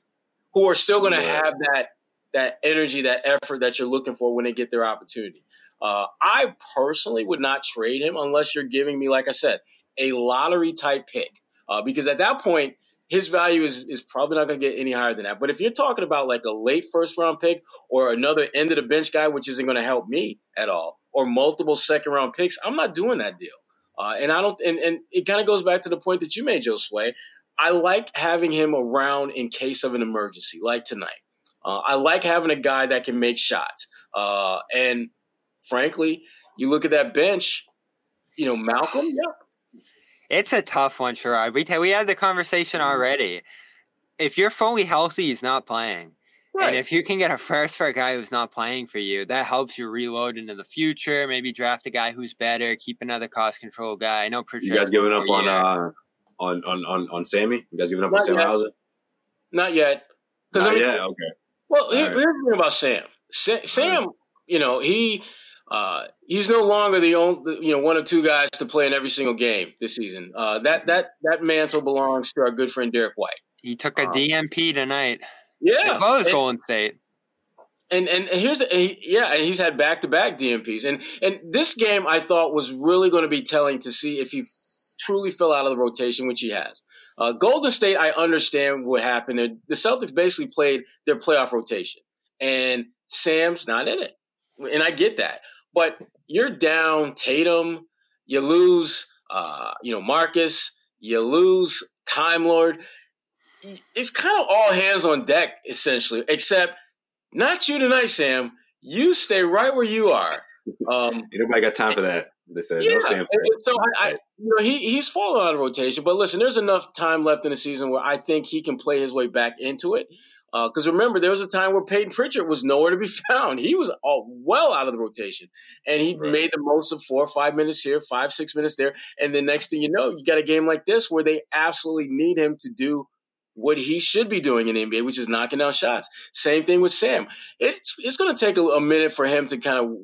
D: who are still going to yeah. have that that energy, that effort that you're looking for when they get their opportunity. Uh, I personally would not trade him unless you're giving me, like I said, a lottery type pick, uh, because at that point his value is is probably not going to get any higher than that. But if you're talking about like a late first round pick or another end of the bench guy, which isn't going to help me at all, or multiple second round picks, I'm not doing that deal. Uh, and I don't, and, and it kind of goes back to the point that you made, Joe Sway. I like having him around in case of an emergency, like tonight. Uh, I like having a guy that can make shots. Uh, and frankly, you look at that bench, you know, Malcolm, yeah,
A: it's a tough one, Sherrod. We t- we had the conversation mm-hmm. already. If you're fully healthy, he's not playing. Right. And if you can get a first for a guy who's not playing for you, that helps you reload into the future. Maybe draft a guy who's better, keep another cost control guy. I know
B: Pritchard. You guys giving up on, uh, on on on on Sammy? You guys giving up not on Sam yet. Hauser?
D: Not yet.
B: Because I mean, yeah, okay.
D: Well, here, right. here's the thing about Sam. Sam, Sam you know, he uh, he's no longer the only, you know, one of two guys to play in every single game this season. Uh, that that that mantle belongs to our good friend Derrick White.
A: He took a um, DNP tonight.
D: Yeah,
A: as well as and, Golden State.
D: And and here's he, yeah, and he's had back to back DNPs. And and this game I thought was really going to be telling to see if he truly fell out of the rotation, which he has. Uh, Golden State, I understand what happened. The Celtics basically played their playoff rotation, and Sam's not in it, and I get that. But you're down Tatum, you lose, uh, you know, Marcus, you lose Time Lord. It's kind of all hands on deck, essentially, except not you tonight, Sam. You stay right where you are.
B: Um, Nobody got time for that. They said
D: yeah. no Sam. So I, I, you know, he he's fallen out of rotation, but listen, there's enough time left in the season where I think he can play his way back into it. Because uh, remember, there was a time where Payton Pritchard was nowhere to be found. He was all well out of the rotation, and he right. made the most of four or five minutes here, five six minutes there, and the next thing you know, you got a game like this where they absolutely need him to do what he should be doing in the NBA, which is knocking down shots. Same thing with Sam. It's it's going to take a, a minute for him to kind of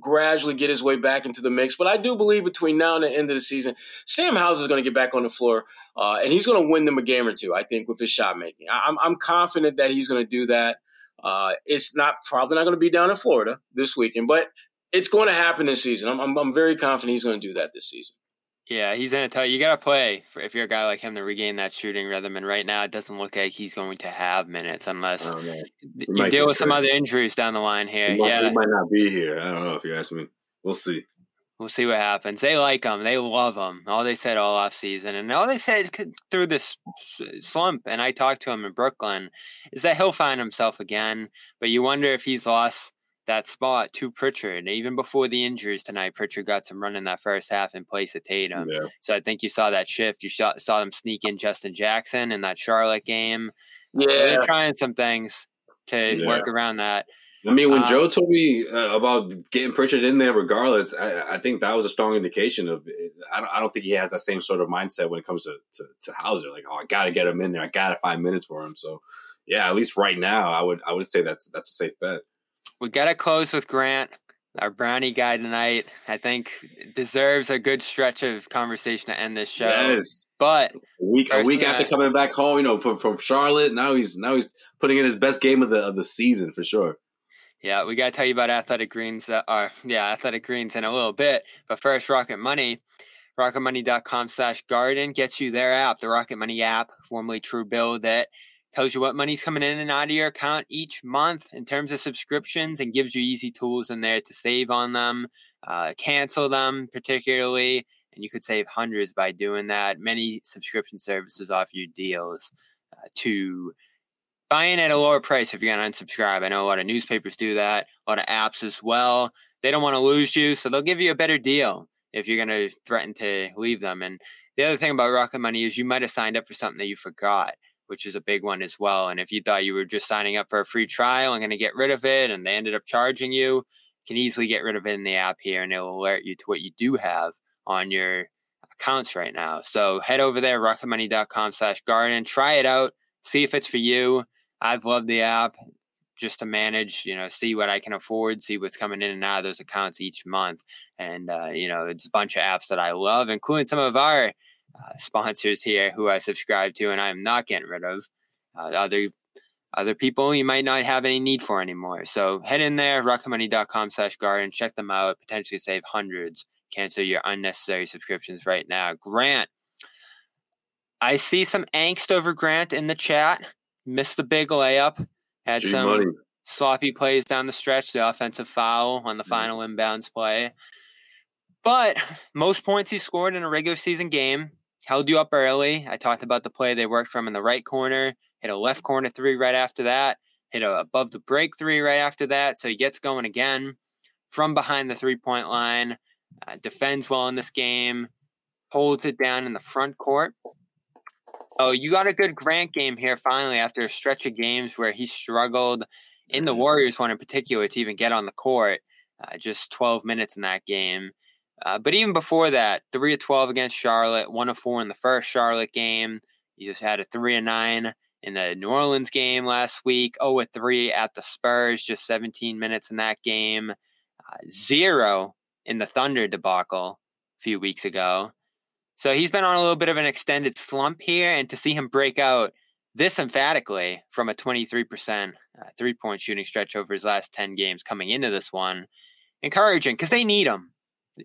D: gradually get his way back into the mix. But I do believe between now and the end of the season, Sam Hauser is going to get back on the floor uh, and he's going to win them a game or two, I think, with his shot making. I'm, I'm confident that he's going to do that. Uh, it's not probably not going to be down in Florida this weekend, but it's going to happen this season. I'm, I'm, I'm very confident he's going to do that this season.
A: Yeah, he's going to tell you, you got to play for, if you're a guy like him to regain that shooting rhythm. And right now, it doesn't look like he's going to have minutes unless oh, you deal with some other injuries down the line here.
B: He
A: might, yeah,
B: he might not be here. I don't know if you ask me. We'll see.
A: We'll see what happens. They like him. They love him. All they said all off season, and all they said through this slump. And I talked to him in Brooklyn, is that he'll find himself again. But you wonder if he's lost that spot to Pritchard. Even before the injuries tonight, Pritchard got some run in that first half in place of Tatum. Yeah. So I think you saw that shift. You saw, saw them sneak in Justin Jackson in that Charlotte game. Yeah, they're trying some things to yeah. work around that.
B: I mean, when um, Joe told me uh, about getting Pritchard in there, regardless, I, I, think that was a strong indication of. I don't, I don't think he has that same sort of mindset when it comes to to, to Hauser. Like, oh, I got to get him in there. I got to find minutes for him. So, yeah, at least right now, I would I would say that's that's a safe bet.
A: We got to close with Grant, our brownie guy tonight. I think deserves a good stretch of conversation to end this show.
B: Yes,
A: but
B: a week a week after coming back home, you know, from from Charlotte, now he's now he's putting in his best game of the of the season for sure.
A: Yeah, we got to tell you about Athletic Greens. Uh, uh, yeah, Athletic Greens in a little bit. But first, Rocket Money. RocketMoney.com slash garden gets you their app, the Rocket Money app, formerly Truebill, that tells you what money's coming in and out of your account each month in terms of subscriptions and gives you easy tools in there to save on them, uh, cancel them particularly, and you could save hundreds by doing that. Many subscription services offer you deals uh, buying at a lower price if you're going to unsubscribe. I know a lot of newspapers do that, a lot of apps as well. They don't want to lose you, so they'll give you a better deal. if you're going to threaten to leave them. And the other thing about Rocket Money is you might have signed up for something that you forgot, which is a big one as well. And if you thought you were just signing up for a free trial and going to get rid of it, and they ended up charging you, you can easily get rid of it in the app here, and it'll alert you to what you do have on your accounts right now. So head over there, rocketmoney.com slash garden, try it out, see if it's for you. I've loved the app just to manage, you know, see what I can afford, see what's coming in and out of those accounts each month. And, uh, you know, it's a bunch of apps that I love, including some of our uh, sponsors here who I subscribe to and I'm not getting rid of. Uh, other other people you might not have any need for anymore. So head in there, rocketmoney.com slash garden, check them out, potentially save hundreds. Cancel your unnecessary subscriptions right now. Grant, I see some angst over Grant in the chat. Missed the big layup. Had
B: G
A: some
B: money.
A: sloppy plays down the stretch, the offensive foul on the final inbounds play. But most points he scored in a regular season game held you up early. I talked about the play they worked from in the right corner, hit a left corner three right after that, hit a above the break three right after that. So he gets going again from behind the three point line, uh, defends well in this game, holds it down in the front court. Oh, you got a good Grant game here finally after a stretch of games where he struggled in the Warriors one in particular to even get on the court. Uh, just 12 minutes in that game. Uh, but even before that, 3 of 12 against Charlotte, 1 of 4 in the first Charlotte game. You just had a 3 of 9 in the New Orleans game last week, 0 of 3 at the Spurs, just 17 minutes in that game. Uh, zero in the Thunder debacle a few weeks ago. So he's been on a little bit of an extended slump here, and to see him break out this emphatically from a 23% uh, three point shooting stretch over his last 10 games coming into this one, encouraging because they need him.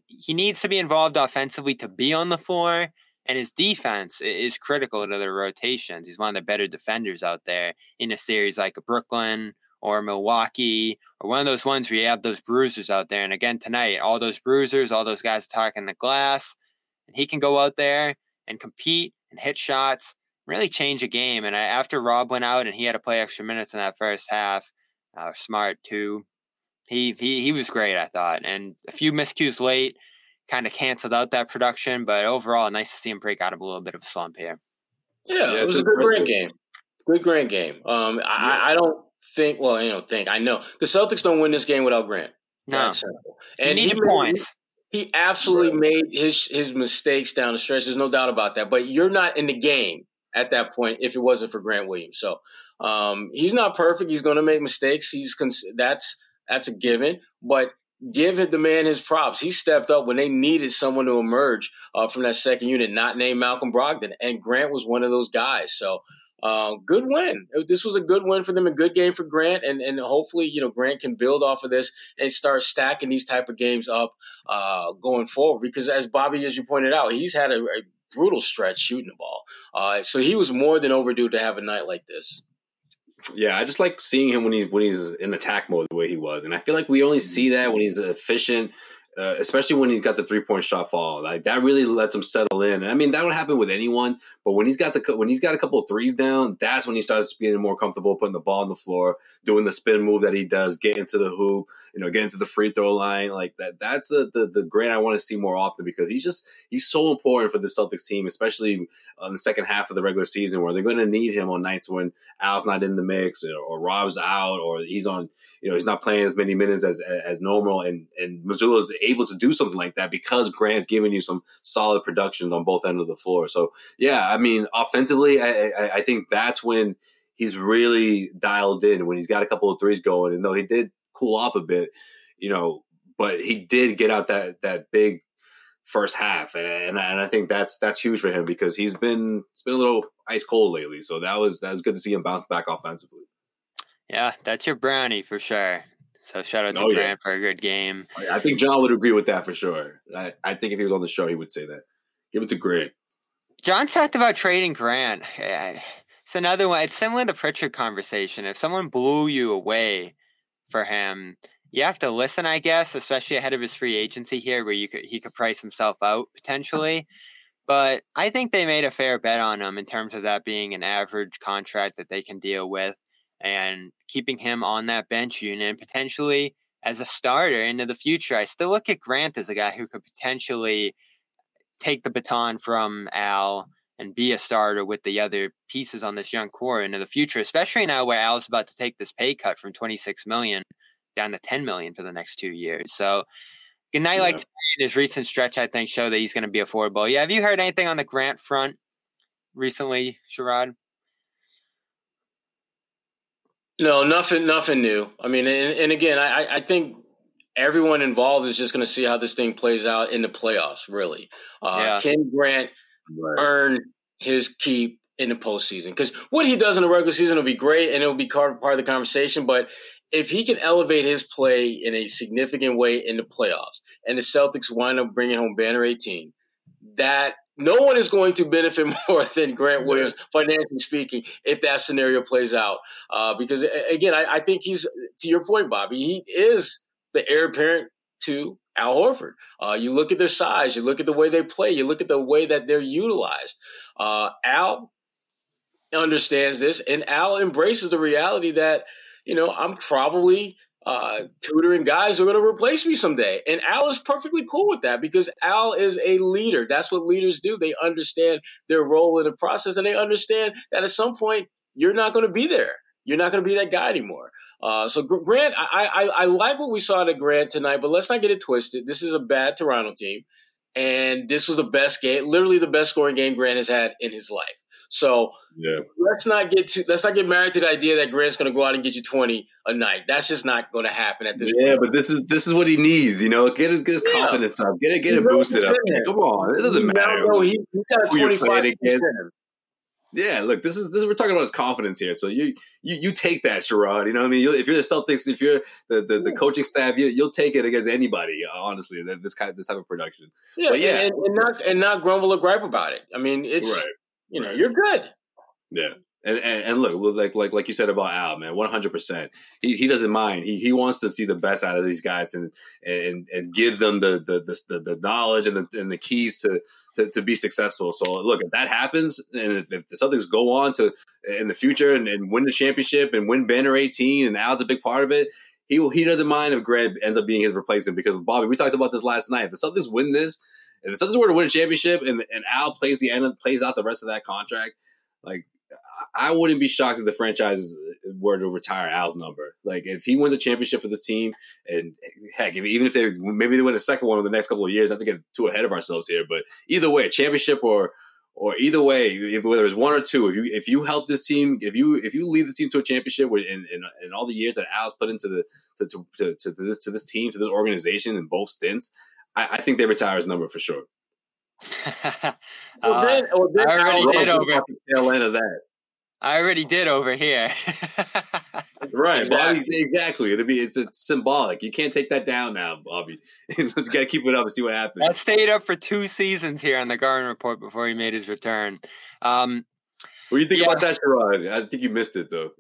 A: He needs to be involved offensively to be on the floor, and his defense is critical to their rotations. He's one of the better defenders out there in a series like Brooklyn or Milwaukee or one of those ones where you have those bruisers out there. And again, tonight, all those bruisers, all those guys attacking the glass and he can go out there and compete and hit shots, really change a game. And I, after Rob went out and he had to play extra minutes in that first half, uh, smart too. He, he he was great, I thought, and a few miscues late kind of canceled out that production. But overall, nice to see him break out of a little bit of a slump here.
D: Yeah,
B: Yeah,
D: it was a good Grant game. Good Grant game. Um, I, I don't think. Well, you know, think I know the Celtics don't win this game without Grant.
A: No,
D: That's
A: he
D: And he
A: needed
D: made-
A: points.
D: He absolutely made his his mistakes down the stretch. There's no doubt about that. But you're not in the game at that point if it wasn't for Grant Williams. So um, he's not perfect. He's going to make mistakes. He's cons- that's that's a given. But give the man his props. He stepped up when they needed someone to emerge uh, from that second unit, not named Malcolm Brogdon, and Grant was one of those guys. So. Uh, good win. This was a good win for them, a good game for Grant, and and hopefully, you know, Grant can build off of this and start stacking these type of games up uh, going forward. Because as Bobby, as you pointed out, he's had a, a brutal stretch shooting the ball. Uh, so he was more than overdue to have a night like this.
B: Yeah, I just like seeing him when he when he's in attack mode the way he was, and I feel like we only see that when he's efficient, uh, especially when he's got the three point shot fall. Like that really lets him settle in. And I mean that would happen with anyone, but when he's got the when he's got a couple of threes down, that's when he starts being more comfortable putting the ball on the floor, doing the spin move that he does, getting to the hoop, you know, getting to the free throw line. Like that. That's the the, the I want to see more often because he's just he's so important for the Celtics team, especially on the second half of the regular season where they're going to need him on nights when Al's not in the mix or, or Rob's out or he's on, you know, he's not playing as many minutes as as normal. And and Mazzulla's able to do something like that because Grant's giving you some solid production on both ends of the floor. So yeah, I mean, offensively, I, I, I think that's when he's really dialed in when he's got a couple of threes going. And though he did cool off a bit, you know, but he did get out that that big first half, and and, and I think that's that's huge for him because he's been it's been a little ice cold lately. So that was that was good to see him bounce back offensively.
A: Yeah, that's your brownie for sure. So shout out to
B: Oh, yeah.
A: Grant for a good game.
B: I think John would agree with that for sure. I, I think if he was on the show, he would say that. Give it to Grant.
A: John talked about trading Grant. Eh, It's another one. It's similar to the Pritchard conversation. If someone blew you away for him, you have to listen, I guess, especially ahead of his free agency here, where you could he could price himself out potentially. But I think they made a fair bet on him in terms of that being an average contract that they can deal with, and keeping him on that bench unit, and potentially as a starter into the future. I still look at Grant as a guy who could potentially take the baton from Al and be a starter with the other pieces on this young core into the future, especially now where Al's about to take this pay cut from 26 million down to 10 million for the next two years. So good night yeah. like in his recent stretch, I think, show that he's going to be affordable. Yeah, have you heard anything on the Grant front recently, Sherrod?
D: No, nothing, nothing new. I mean, and, and again, I, I think everyone involved is just going to see how this thing plays out in the playoffs. Really, uh, yeah. can Grant right. earn his keep in the postseason? Because what he does in the regular season will be great, and it will be part of the conversation. But if he can elevate his play in a significant way in the playoffs, and the Celtics wind up bringing home banner 18, that no one is going to benefit more than Grant Williams, financially speaking, if that scenario plays out. Uh, because again, I, I, think he's to your point, Bobby. He is the heir apparent to Al Horford. Uh, you look at their size, you look at the way they play, you look at the way that they're utilized. Uh, Al understands this, and Al embraces the reality that you know I'm probably uh, tutoring guys who are going to replace me someday. And Al is perfectly cool with that because Al is a leader. That's what leaders do. They understand their role in the process and they understand that at some point you're not going to be there. You're not going to be that guy anymore. Uh, so Grant, I, I, I like what we saw at Grant tonight, but let's not get it twisted. This is a bad Toronto team, and this was the best game, literally the best scoring game Grant has had in his life. So yeah. let's not get to let's not get married to the idea that Grant's going to go out and get you twenty a night. That's just not going to happen at this.
B: Yeah, point. but this is this is what he needs. You know, get his, get his yeah. confidence up, get it get it boosted up. Come on, it doesn't matter. No, he, he got a twenty five. Yeah, look, this is this is we're talking about his confidence here. So you you you take that, Sherrod. You know, what I mean, you, if you're the Celtics, if you're the the, the coaching staff, you, will take it against anybody. Honestly, that this kind this type of production.
D: Yeah, but yeah, and, and, not and not grumble or gripe about it. I mean, it's right. You know, you're good.
B: Yeah. And, and, and look, like like like you said about Al, man, one hundred percent. He he doesn't mind. He he wants to see the best out of these guys and and and give them the the the, the knowledge and the and the keys to, to, to be successful. So look, if that happens, and if, if Celtics go on to in the future and, and win the championship and win Banner eighteen, and Al's a big part of it, he he doesn't mind if Greg ends up being his replacement because Bobby, we talked about this last night. If the win this, if the Celtics were to win a championship and and Al plays the end of, plays out the rest of that contract, like I wouldn't be shocked if the franchise uh, were to retire Al's number. Like if he wins a championship for this team, and heck, if, even if they maybe they win a second one in the next couple of years, not to get too ahead of ourselves here, but either way, a championship or or either way, if, whether it's one or two, if you if you help this team, if you if you lead the team to a championship in, in, in all the years that Al's put into the to, to, to, to, this to this team to this organization in both stints, I, I think they retire his number for sure.
A: well, then, well, then I already did over
B: the tail end of that.
A: I already did over here.
B: right, exactly. Bobby. Exactly. It'll be it's, it's symbolic. You can't take that down now, Bobby. Let's got to keep it up and see what happens.
A: I stayed up for two seasons here on the Garden Report before he made his return. Um,
B: what do you think yeah. about that, Sherrod? I think you missed it though.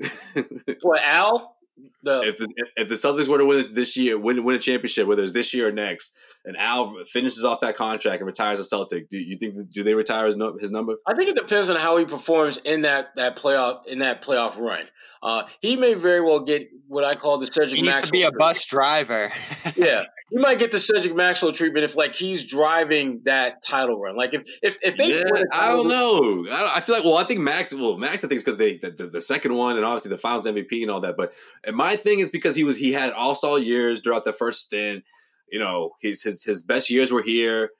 D: what Al?
B: The, if the if the Celtics were to win it this year, win win a championship, whether it's this year or next, and Al finishes off that contract and retires a Celtic, do you think do they retire his his number?
D: I think it depends on how he performs in that that playoff in that playoff run. Uh, he may very well get what I call the Cedric. Maxwell.
A: He needs
D: Maxwell
A: to be a bus driver.
D: yeah, he might get the Cedric Maxwell treatment if like he's driving that title run. Like if if if they,
B: yeah, I don't know. I, I, feel like well, I think Max. Well, Max, I think is because they the, the, the, second one and obviously the Finals MVP and all that. But my thing is because he was he had All Star years throughout the first stint. You know, his his his best years were here.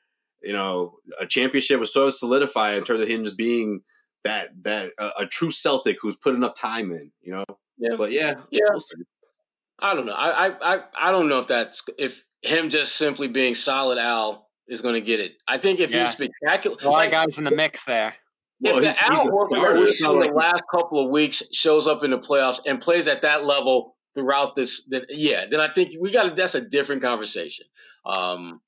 B: You know, a championship was sort of solidified in terms of him just being that that uh, a true Celtic who's put enough time in. You know, yeah. But yeah,
D: yeah. We'll I don't know. I, I I don't know if that's if him just simply being solid Al is going to get it. I think if yeah. he's spectacular,
A: a lot like, of guys in the mix there.
D: If well, the Al Horford we've seen the last couple of weeks shows up in the playoffs and plays at that level throughout this, then yeah, then I think we got to. That's a different conversation. Um,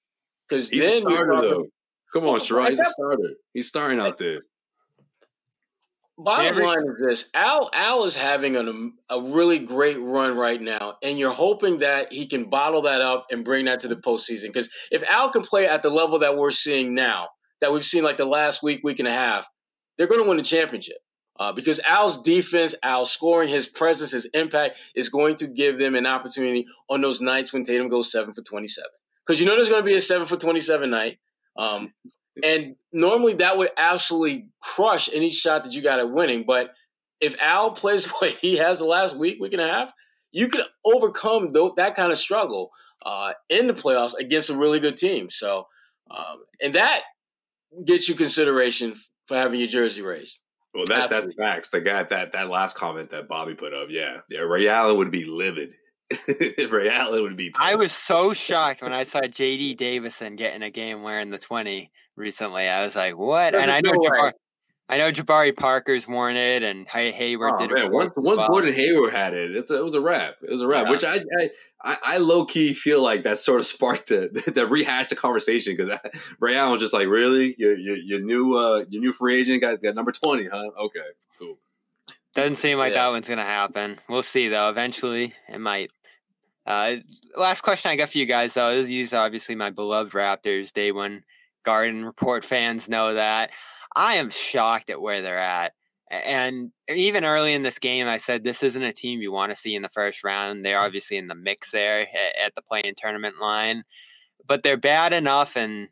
D: because
B: then
D: a
B: starter though. Come on, Sherrod, he's a starter. He's starting out there.
D: Bottom line is this: Al Al is having an, a really great run right now, and you're hoping that he can bottle that up and bring that to the postseason. Because if Al can play at the level that we're seeing now, that we've seen like the last week, week and a half, they're going to win the championship. Uh, because Al's defense, Al scoring, his presence, his impact is going to give them an opportunity on those nights when Tatum goes seven for 27. Because you know there's going to be a seven for 27 night. Um, and normally that would absolutely crush any shot that you got at winning. But if Al plays what he has the last week, week and a half, you can overcome th- that kind of struggle uh, in the playoffs against a really good team. So, um, and that gets you consideration for having your jersey raised.
B: Well, that that's facts. The guy that that last comment that Bobby put up, yeah, yeah, Ray Allen would be livid. Ray Allen would be. Pissed.
A: I was so shocked when I saw J.D. Davison getting a game wearing the twenty recently. I was like, "What?" and I know Jabari, I know Jabari Parker's worn it, and Hayward
B: oh,
A: did
B: man.
A: it.
B: Once, once
A: well.
B: Gordon Hayward had it, a, it was a wrap. It was a wrap. Yeah. Which I, I, I low key feel like that sort of sparked the the rehash the conversation because Ray Allen was just like, "Really, your your, your new uh, your new free agent got, got number twenty, huh? Okay, cool."
A: Doesn't seem like yeah. that one's gonna happen. We'll see though. Eventually, it might. Uh, last question I got for you guys though. These are obviously my beloved Raptors. Day one Garden Report fans know that. I am shocked at where they're at. And even early in this game, I said this isn't a team you want to see in the first round. They're mm. obviously in the mix there at the play-in tournament line, but they're bad enough and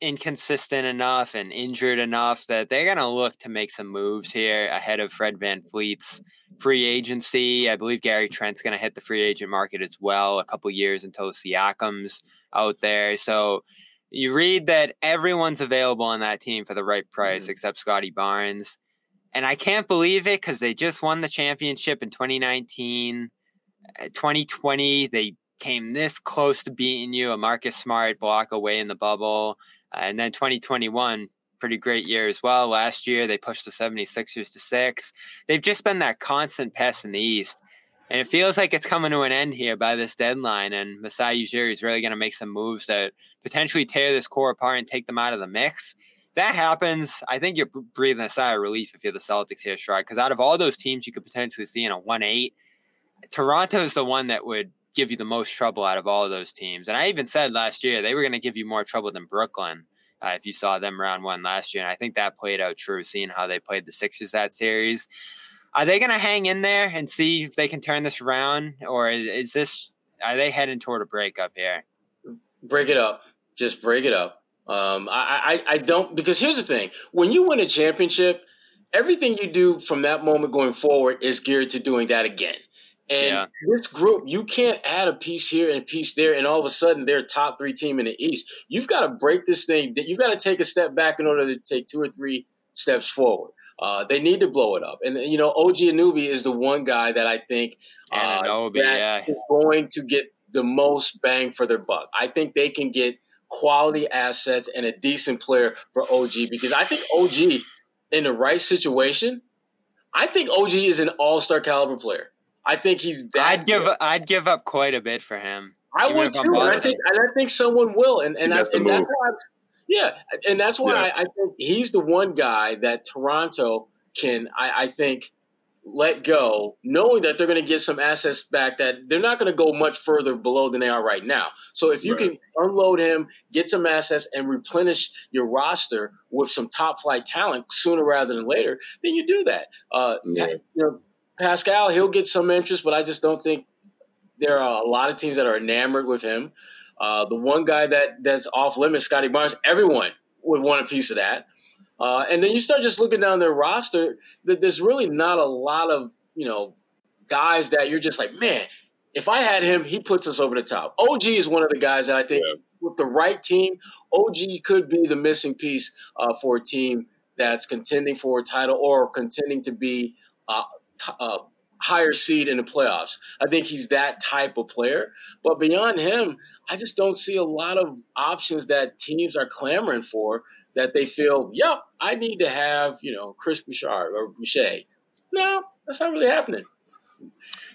A: inconsistent enough and injured enough that they're going to look to make some moves here ahead of Fred VanVleet's free agency. I believe Gary Trent's going to hit the free agent market as well a couple years until Siakam's out there. So you read that everyone's available on that team for the right price mm-hmm. except Scottie Barnes. And I can't believe it because they just won the championship in 2019. 2020, uh, they came this close to beating you, a Marcus Smart block away in the bubble. Uh, and then 2021, pretty great year as well. Last year, they pushed the 76ers to six. They've just been that constant pest in the East. And it feels like it's coming to an end here by this deadline. And Masai Ujiri is really going to make some moves that potentially tear this core apart and take them out of the mix. That happens, I think you're breathing a sigh of relief if you're the Celtics here, Shrug. Because out of all those teams you could potentially see in a 1 8, Toronto is the one that would give you the most trouble out of all of those teams. And I even said last year they were going to give you more trouble than Brooklyn. Uh, if you saw them round one last year. And I think that played out true, seeing how they played the Sixers that series. Are they going to hang in there and see if they can turn this around, or is this are they heading toward a breakup here?
D: Break it up. Just break it up. Um, I, I, I don't because here's the thing: when you win a championship, everything you do from that moment going forward is geared to doing that again. And yeah. this group, you can't add a piece here and a piece there, and all of a sudden they're top three team in the East. You've got to break this thing. You've got to take a step back in order to take two or three steps forward. Uh, they need to blow it up. And, you know, OG Anunoby is the one guy that I think uh, Anunoby, yeah. is going to get the most bang for their buck. I think they can get quality assets and a decent player for OG because I think OG in the right situation, I think OG is an all-star caliber player. I think he's that.
A: I'd give I'd give up quite a bit for him.
D: I would too, and I think and I think someone will, and and, I, and that's why yeah, and that's why yeah. I, I, think he's the one guy that Toronto can, I, I think, let go, knowing that they're going to get some assets back that they're not going to go much further below than they are right now. So if you right. can unload him, get some assets, and replenish your roster with some top flight talent sooner rather than later, then you do that. Uh, yeah. You know, Pascal, he'll get some interest, but I just don't think there are a lot of teams that are enamored with him. Uh, the one guy that that's off limits, Scottie Barnes, everyone would want a piece of that. Uh, and then you start just looking down their roster. That there's really not a lot of you know guys that you're just like, man, if I had him, he puts us over the top. OG is one of the guys that I think yeah. with the right team, OG could be the missing piece uh, for a team that's contending for a title or contending to be uh, t- uh, higher seed in the playoffs. I think he's that type of player. But beyond him, I just don't see a lot of options that teams are clamoring for that they feel, yep, I need to have, you know, Chris Bouchard or Boucher. No, that's not really happening.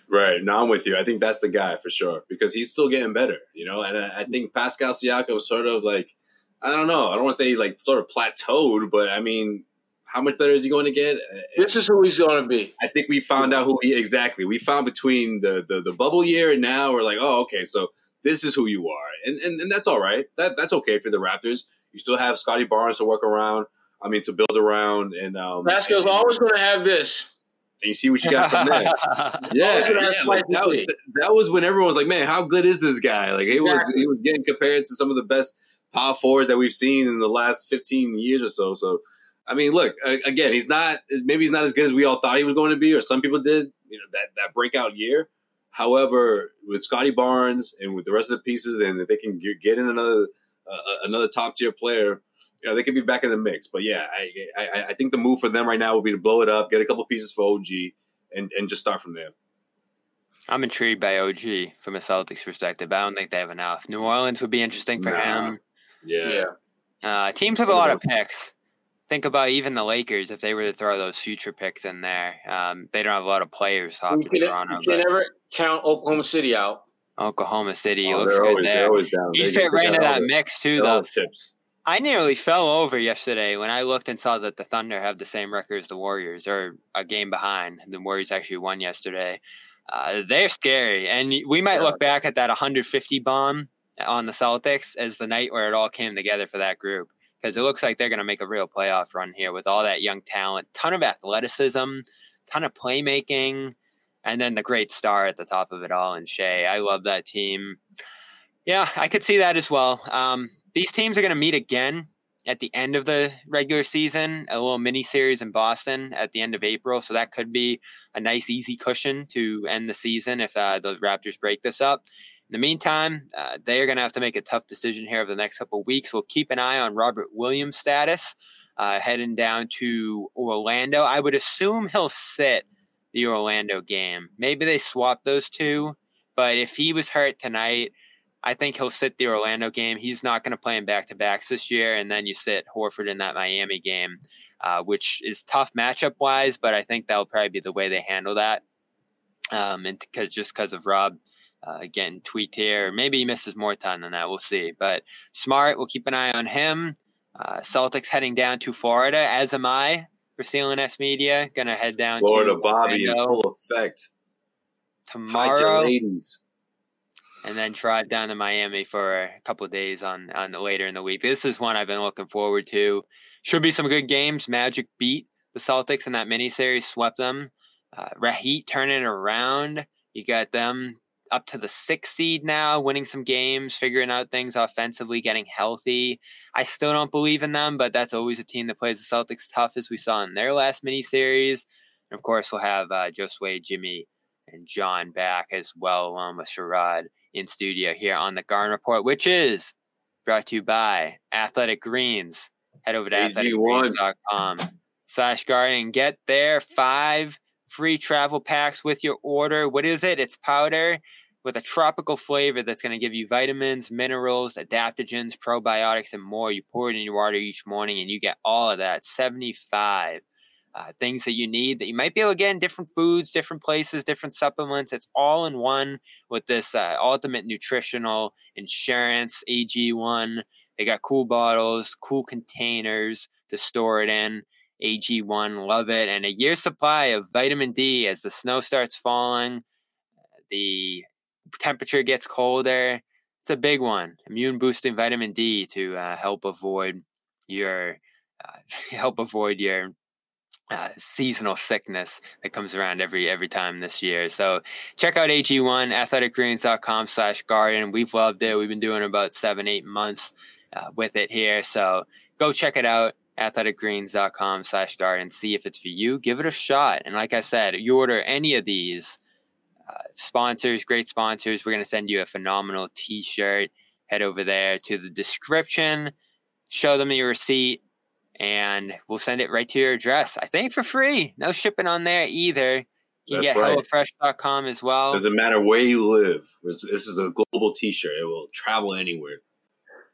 B: Right. No, I'm with you. I think that's the guy for sure because he's still getting better, you know, and I think Pascal Siakam sort of like, I don't know, I don't want to say like sort of plateaued, but I mean, how much better is he going to get?
D: This is who he's going to be.
B: I think we found out who he exactly. We found between the, the, the bubble year and now we're like, oh, okay, so this is who you are, and and, and that's all right. That that's okay for the Raptors. You still have Scottie Barnes to work around. I mean, to build around. And um,
D: always going to have this.
B: And you see what you got from there. yeah, yeah like that, was, that was when everyone was like, "Man, how good is this guy?" Like he exactly. was he was getting compared to some of the best power forwards that we've seen in the last fifteen years or so. So, I mean, look again, he's not maybe he's not as good as we all thought he was going to be, or some people did. You know that that breakout year. However, with Scottie Barnes and with the rest of the pieces, and if they can get in another uh, another top tier player, you know, they could be back in the mix. But yeah, I, I, I think the move for them right now would be to blow it up, get a couple pieces for OG, and and just start from there.
A: I'm intrigued by OG from a Celtics perspective. I don't think they have enough. New Orleans would be interesting for nah. him.
B: Yeah.
A: Uh, teams with a lot of picks. Think about even the Lakers if they were to throw those future picks in there. Um, they don't have a lot of players.
D: You can, Toronto, you can never count Oklahoma City out.
A: Oklahoma City oh, looks good always, there. He fit right into that mix too, though. Chips. I nearly fell over yesterday when I looked and saw that the Thunder have the same record as the Warriors, or a game behind. The Warriors actually won yesterday. Uh, they're scary, and we might look back at that 150 bomb on the Celtics as the night where it all came together for that group because it looks like they're going to make a real playoff run here with all that young talent, ton of athleticism, ton of playmaking, and then the great star at the top of it all in Shai. I love that team. Yeah, I could see that as well. Um, these teams are going to meet again at the end of the regular season, a little mini series in Boston at the end of April. So that could be a nice, easy cushion to end the season if uh, the Raptors break this up. In the meantime, uh, they are going to have to make a tough decision here over the next couple weeks. We'll keep an eye on Robert Williams' status uh, heading down to Orlando. I would assume he'll sit the Orlando game. Maybe they swap those two, but if he was hurt tonight, I think he'll sit the Orlando game. He's not going to play in back to backs this year, and then you sit Horford in that Miami game, uh, which is tough matchup wise. But I think that'll probably be the way they handle that, um, and cause, just because of Rob uh, getting tweaked here, maybe he misses more time than that. We'll see. But Smart, we'll keep an eye on him. Uh, Celtics heading down to Florida, as am I for CLNS Media. Gonna head down
B: Florida
A: to
B: Bobby in full effect
A: tomorrow. ladies and then drive down to Miami for a couple of days on on the, later in the week. This is one I've been looking forward to. Should be some good games. Magic beat the Celtics in that mini series, swept them. Uh, Rahit turning around. You got them up to the sixth seed now, winning some games, figuring out things offensively, getting healthy. I still don't believe in them, but that's always a team that plays the Celtics tough, as we saw in their last mini series. And of course, we'll have uh, Josue, Jimmy, and John back as well, along with Sherrod in studio here on the Garden Report, which is brought to you by Athletic Greens. Head over to athleticgreens.com slash garden get there five free travel packs with your order. What is it? It's powder with a tropical flavor that's going to give you vitamins, minerals, adaptogens, probiotics, and more. You pour it in your water each morning and you get all of that. 75 uh, things that you need that you might be able to get in different foods, different places, different supplements. It's all in one with this uh, ultimate nutritional insurance AG1. They got cool bottles, cool containers to store it in. AG1, love it. And a year's supply of vitamin D as the snow starts falling, the temperature gets colder. It's a big one. Immune boosting vitamin D to uh, help avoid your uh, help avoid your uh, seasonal sickness that comes around every every time this year. So check out AG1 athleticgreens.com slash garden. We've loved it. We've been doing about seven, eight months uh, with it here. So go check it out athleticgreens.com slash garden. See if it's for you. Give it a shot. And like I said, you order any of these uh, sponsors, great sponsors, we're going to send you a phenomenal t-shirt. Head over there to the description, show them your receipt, and we'll send it right to your address. I think for free. No shipping on there either. You can That's get right. HelloFresh.com as well.
B: Doesn't matter where you live. This is a global T-shirt. It will travel anywhere.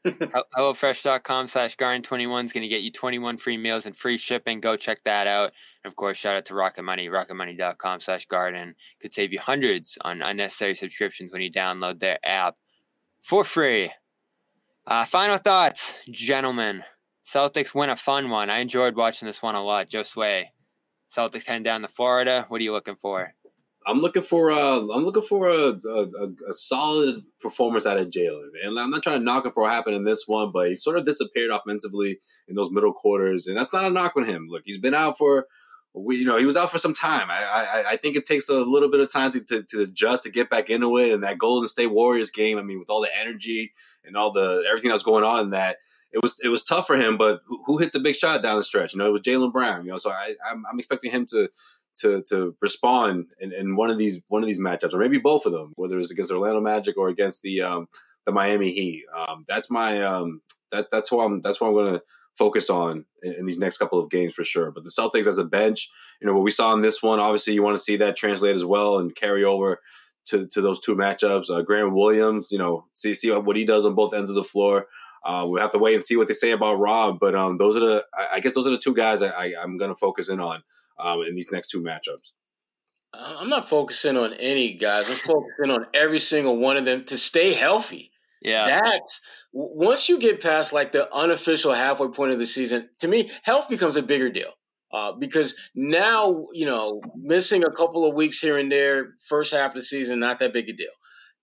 A: HelloFresh.com slash Garden21 is going to get you 21 free meals and free shipping. Go check that out. And of course, shout out to Rocket Money. RocketMoney.com slash Garden could save you hundreds on unnecessary subscriptions when you download their app for free. Uh, final thoughts, gentlemen. Celtics win a fun one. I enjoyed watching this one a lot. Josue, Celtics heading down to Florida. What are you looking for?
B: I'm looking for a, I'm looking for a, a, a solid performance out of Jaylen. And I'm not trying to knock him for what happened in this one, but he sort of disappeared offensively in those middle quarters, and that's not a knock on him. Look, he's been out for, we, you know, he was out for some time. I, I, I think it takes a little bit of time to, to, to adjust to get back into it. And that Golden State Warriors game, I mean, with all the energy and all the everything that was going on in that, it was it was tough for him. But who, who hit the big shot down the stretch? You know, it was Jaylen Brown. You know, so I, I'm, I'm expecting him to to to respond in, in one of these one of these matchups, or maybe both of them, whether it's against Orlando Magic or against the um, the Miami Heat. Um, that's my um, that that's what I'm that's what I'm going to focus on in, in, these next couple of games for sure. But the Celtics as a bench, you know, what we saw in this one, obviously you want to see that translate as well and carry over to, to those two matchups. Uh, Grant Williams, you know, see see what he does on both ends of the floor. Uh, we'll have to wait and see what they say about Rob, but um, those are the I, I guess those are the two guys I, am going to focus in on um, in these next two matchups.
D: I'm not focusing on any guys. I'm focusing on every single one of them to stay healthy.
A: Yeah.
D: That's once you get past like the unofficial halfway point of the season, to me, health becomes a bigger deal. Uh, because now, you know, missing a couple of weeks here and there, first half of the season, not that big a deal.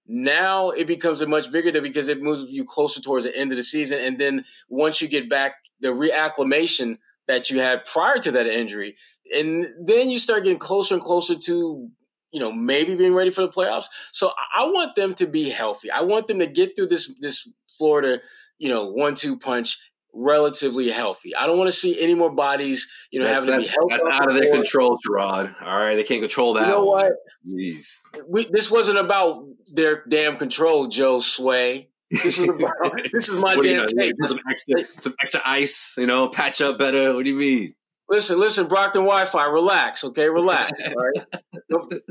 D: Now it becomes a much bigger deal because it moves you closer towards the end of the season. And then once you get back, the reacclimation that you had prior to that injury, and then you start getting closer and closer to you know maybe being ready for the playoffs. So I want them to be healthy. I want them to get through this this Florida you know one two punch relatively healthy. I don't want to see any more bodies, you know,
B: that's,
D: having to be
B: healthy. That's out of their control, Gerard. All right, they can't control that.
D: You know
B: one.
D: what?
B: Jeez.
D: We, this wasn't about their damn control, Josue. This is about this is my damn tape.
B: Some extra, some extra ice, you know, patch up better. What do you mean?
D: Listen, listen, Brockton Wi-Fi. Relax, okay? Relax. All right.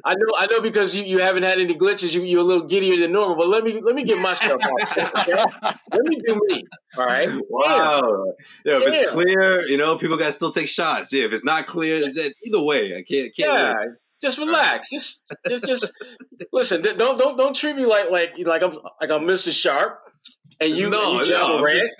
D: I know, I know, because you, you haven't had any glitches. You, you're a little giddier than normal. But let me let me get my stuff off. Okay? let me do me. All right.
B: Wow. Yeah. If it's clear, you know, people got to still take shots. Yeah. If it's not clear, either way, I can't. can't
D: yeah. Wait. Just relax. Just, just, just listen. Don't, don't, don't treat me like, like, like I'm, like I'm Mr. Sharpe and you,
B: no,
D: you
B: no,
D: Morant,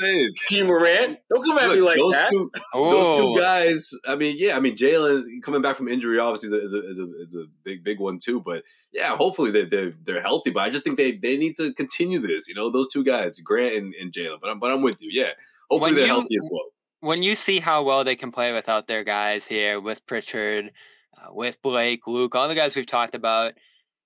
D: T. Morant. Don't come at Look, me like
B: those
D: that.
B: Two, those two guys. I mean, yeah. I mean, Jaylen coming back from injury obviously is a, is a, is a big big one too. But yeah, hopefully they they're, they're healthy. But I just think they they need to continue this. You know, those two guys, Grant and, and Jaylen. But I'm but I'm with you. Yeah, hopefully when they're you, healthy as well.
A: When you see how well they can play without their guys here, with Pritchard, uh, with Blake, Luke, all the guys we've talked about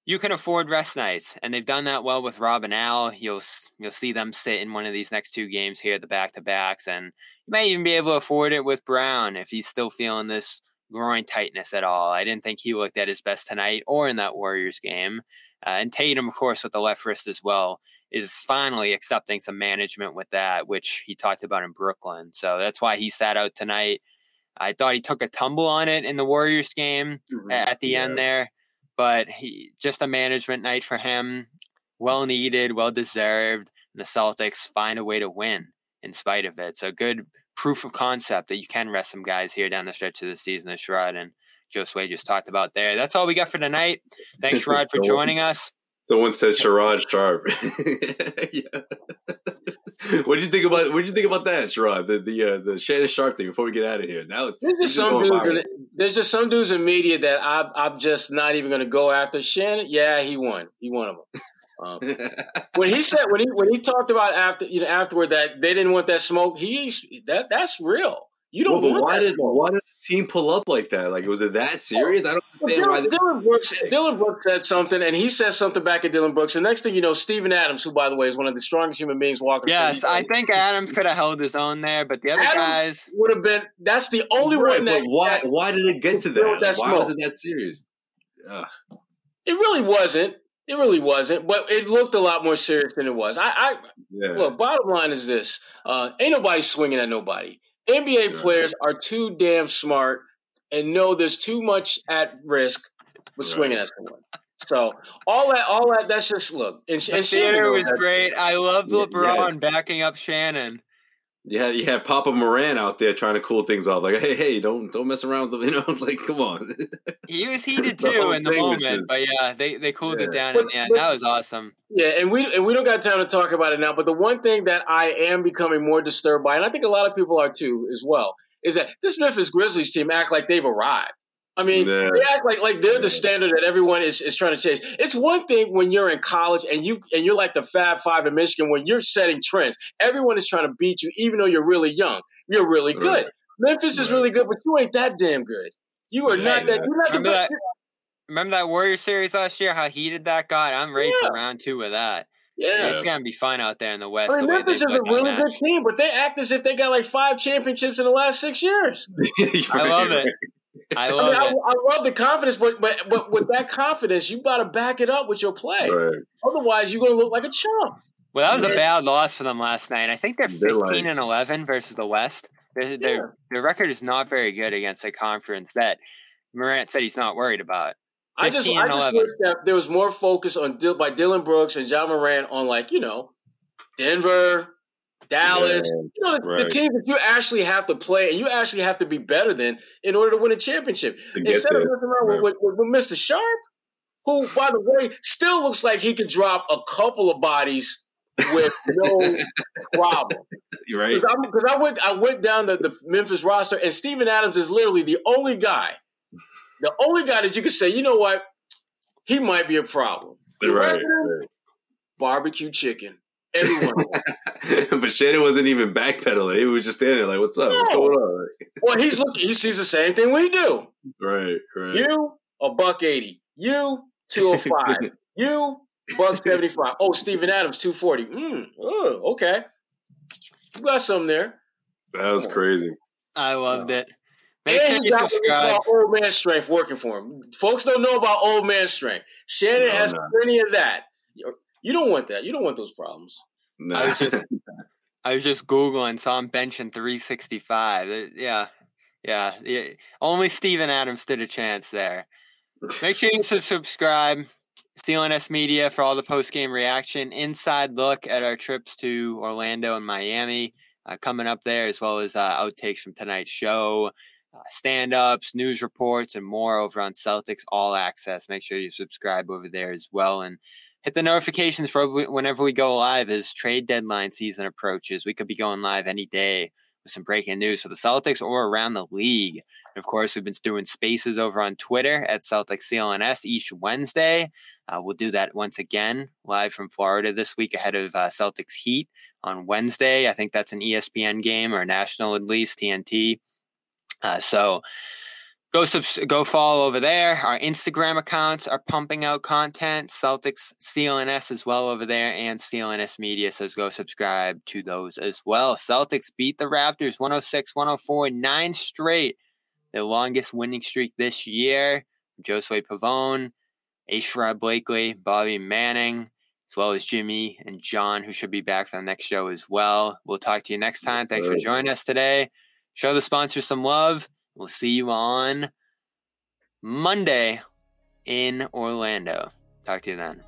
A: you can afford rest nights, and they've done that well with Rob and Al. You'll you'll see them sit in one of these next two games here, the back to backs, and you may even be able to afford it with Brown if he's still feeling this groin tightness at all. I didn't think he looked at his best tonight or in that Warriors game. Uh, and Tatum, of course, with the left wrist as well, is finally accepting some management with that, which he talked about in Brooklyn. So that's why he sat out tonight. I thought he took a tumble on it in the Warriors game mm-hmm. at the yeah. end there but he just a management night for him. Well needed, well deserved. And the Celtics find a way to win in spite of it. So good proof of concept that you can rest some guys here down the stretch of the season that Sherrod and Josue just talked about there. That's all we got for tonight. Thanks, Sherrod, for joining us.
B: Someone says Sherrod Sharpe. what did you think about? What did you think about that, Sherrod? The the uh, the Shannon Sharpe thing. Before we get out of here, now it's
D: there's just some dudes. In, there's just some dudes in media that I, I'm just not even going to go after. Shannon, yeah, he won. He won them. Um, when he said when he when he talked about after you know afterward that they didn't want that smoke, he that that's real. You don't well,
B: why
D: did
B: smoke. why did the team pull up like that? Like was it that serious? I don't understand
D: well, Dillon, why. Dillon Brooks Dillon Brooks said something, and he says something back at Dillon Brooks. The next thing you know, Steven Adams, who by the way is one of the strongest human beings walking.
A: Yes, I think Adams could have held his own there, but the other
D: Adams
A: guys
D: would have been. That's the only right, one. That,
B: why? Why did it get to that? that why was it that serious? Ugh.
D: It really wasn't. It really wasn't, but it looked a lot more serious than it was. I, I
B: yeah.
D: look. Bottom line is this: uh, ain't nobody swinging at nobody. NBA sure. players are too damn smart and know there's too much at risk with swinging right. at someone. So all that, all that, that's just look.
A: And, the and theater was great. I loved LeBron yeah. backing up Shannon.
B: You had you had Papa Morant out there trying to cool things off, like, hey, hey, don't don't mess around with them, you know, like, come on.
A: he was heated too in the moment, but yeah, they they cooled yeah. it down, and yeah, that was awesome.
D: Yeah, and we and we don't got time to talk about it now, but the one thing that I am becoming more disturbed by, and I think a lot of people are too as well, is that this Memphis Grizzlies team act like they've arrived. I mean,
B: Yeah.
D: they act like like they're the standard that everyone is, is trying to chase. It's one thing when you're in college and you and you're like the Fab Five in Michigan when you're setting trends. Everyone is trying to beat you, even though you're really young. You're really good.
B: Right.
D: Memphis is really good, but you ain't that damn good. You are
B: Yeah,
D: not that. You're not the
A: Remember
D: best.
A: that? Remember that Warrior series last year? How heated that got? I'm ready
D: Yeah.
A: for round two of that.
D: Yeah.
A: It's gonna be fun out there in the West.
D: I mean,
A: the
D: Memphis is a really
A: match.
D: good team, but they act as if they got like five championships in the last six years.
A: I love it. I
D: I,
A: love
D: mean, I,
A: it.
D: I love the confidence, but but but with that confidence, you got to back it up with your play.
B: Right.
D: Otherwise, you're going to look like a chump.
A: Well, that was a bad loss for them last night. I think they're
B: They're
A: 15
B: like-
A: and 11 versus the West. Their, their,
D: Yeah.
A: their record is not very good against a conference that Morant said he's not worried about.
D: I just I just
A: 11.
D: wish that there was more focus on by Dillon Brooks and John Morant on like you know Denver, Dallas.
B: Yeah,
D: You know the, the teams that you actually have to play and you actually have to be better than in order to win a championship. Instead of messing around
B: Right.
D: with, with, with Mr. Sharpe, who by the way still looks like he could drop a couple of bodies with no problem.
B: You're right.
D: Because I went, I went down the, the Memphis roster, and Steven Adams is literally the only guy, the only guy that you could say, you know what, he might be a problem.
B: Right.
D: rest of them, barbecue chicken, everyone.
B: but Shannon wasn't even backpedaling. He was just standing there like, "What's up? What's going on?"
D: well, he's looking, he sees the same thing we do.
B: Right, right.
D: You a buck eighty, you two hundred five, you buck seventy five. Oh, Steven Adams two forty. Mm, oh, okay, you got something there.
B: that was crazy.
A: I loved it. Make
D: And
A: sure
D: he
A: you
D: got what we
A: subscribe.
D: call old man strength working for him. Folks don't know about old man strength. Shannon
B: No,
D: has
B: no.
D: plenty of that. You don't want that. You don't want those problems.
B: Nah.
A: I was just, I was just googling, saw him benching 365. Uh, Yeah, yeah, yeah. Only Steven Adams stood a chance there. Make sure you sub- subscribe. CLNS Media for all the post game reaction, inside look at our trips to Orlando and Miami uh, coming up there, as well as uh, outtakes from tonight's show, uh, stand ups, news reports, and more over on Celtics All Access. Make sure you subscribe over there as well and hit the notifications for whenever we go live as trade deadline season approaches. We could be going live any day with some breaking news for the Celtics or around the league. And of course, we've been doing spaces over on Twitter at Celtics CLNS each Wednesday. Uh, we'll do that once again live from Florida this week ahead of uh, Celtics Heat on Wednesday. I think that's an ESPN game or national at least TNT. Uh, so go subs- go follow over there. Our Instagram accounts are pumping out content. Celtics CLNS as well over there and CLNS Media. So go subscribe to those as well. Celtics beat the Raptors 106 104, nine straight. Their longest winning streak this year. Josue Pavon, Ashrod Blakely, Bobby Manning, as well as Jimmy and John, who should be back for the next show as well. We'll talk to you next time. Thanks for joining us today. Show the sponsors some love. We'll see you on Monday in Orlando. Talk to you then.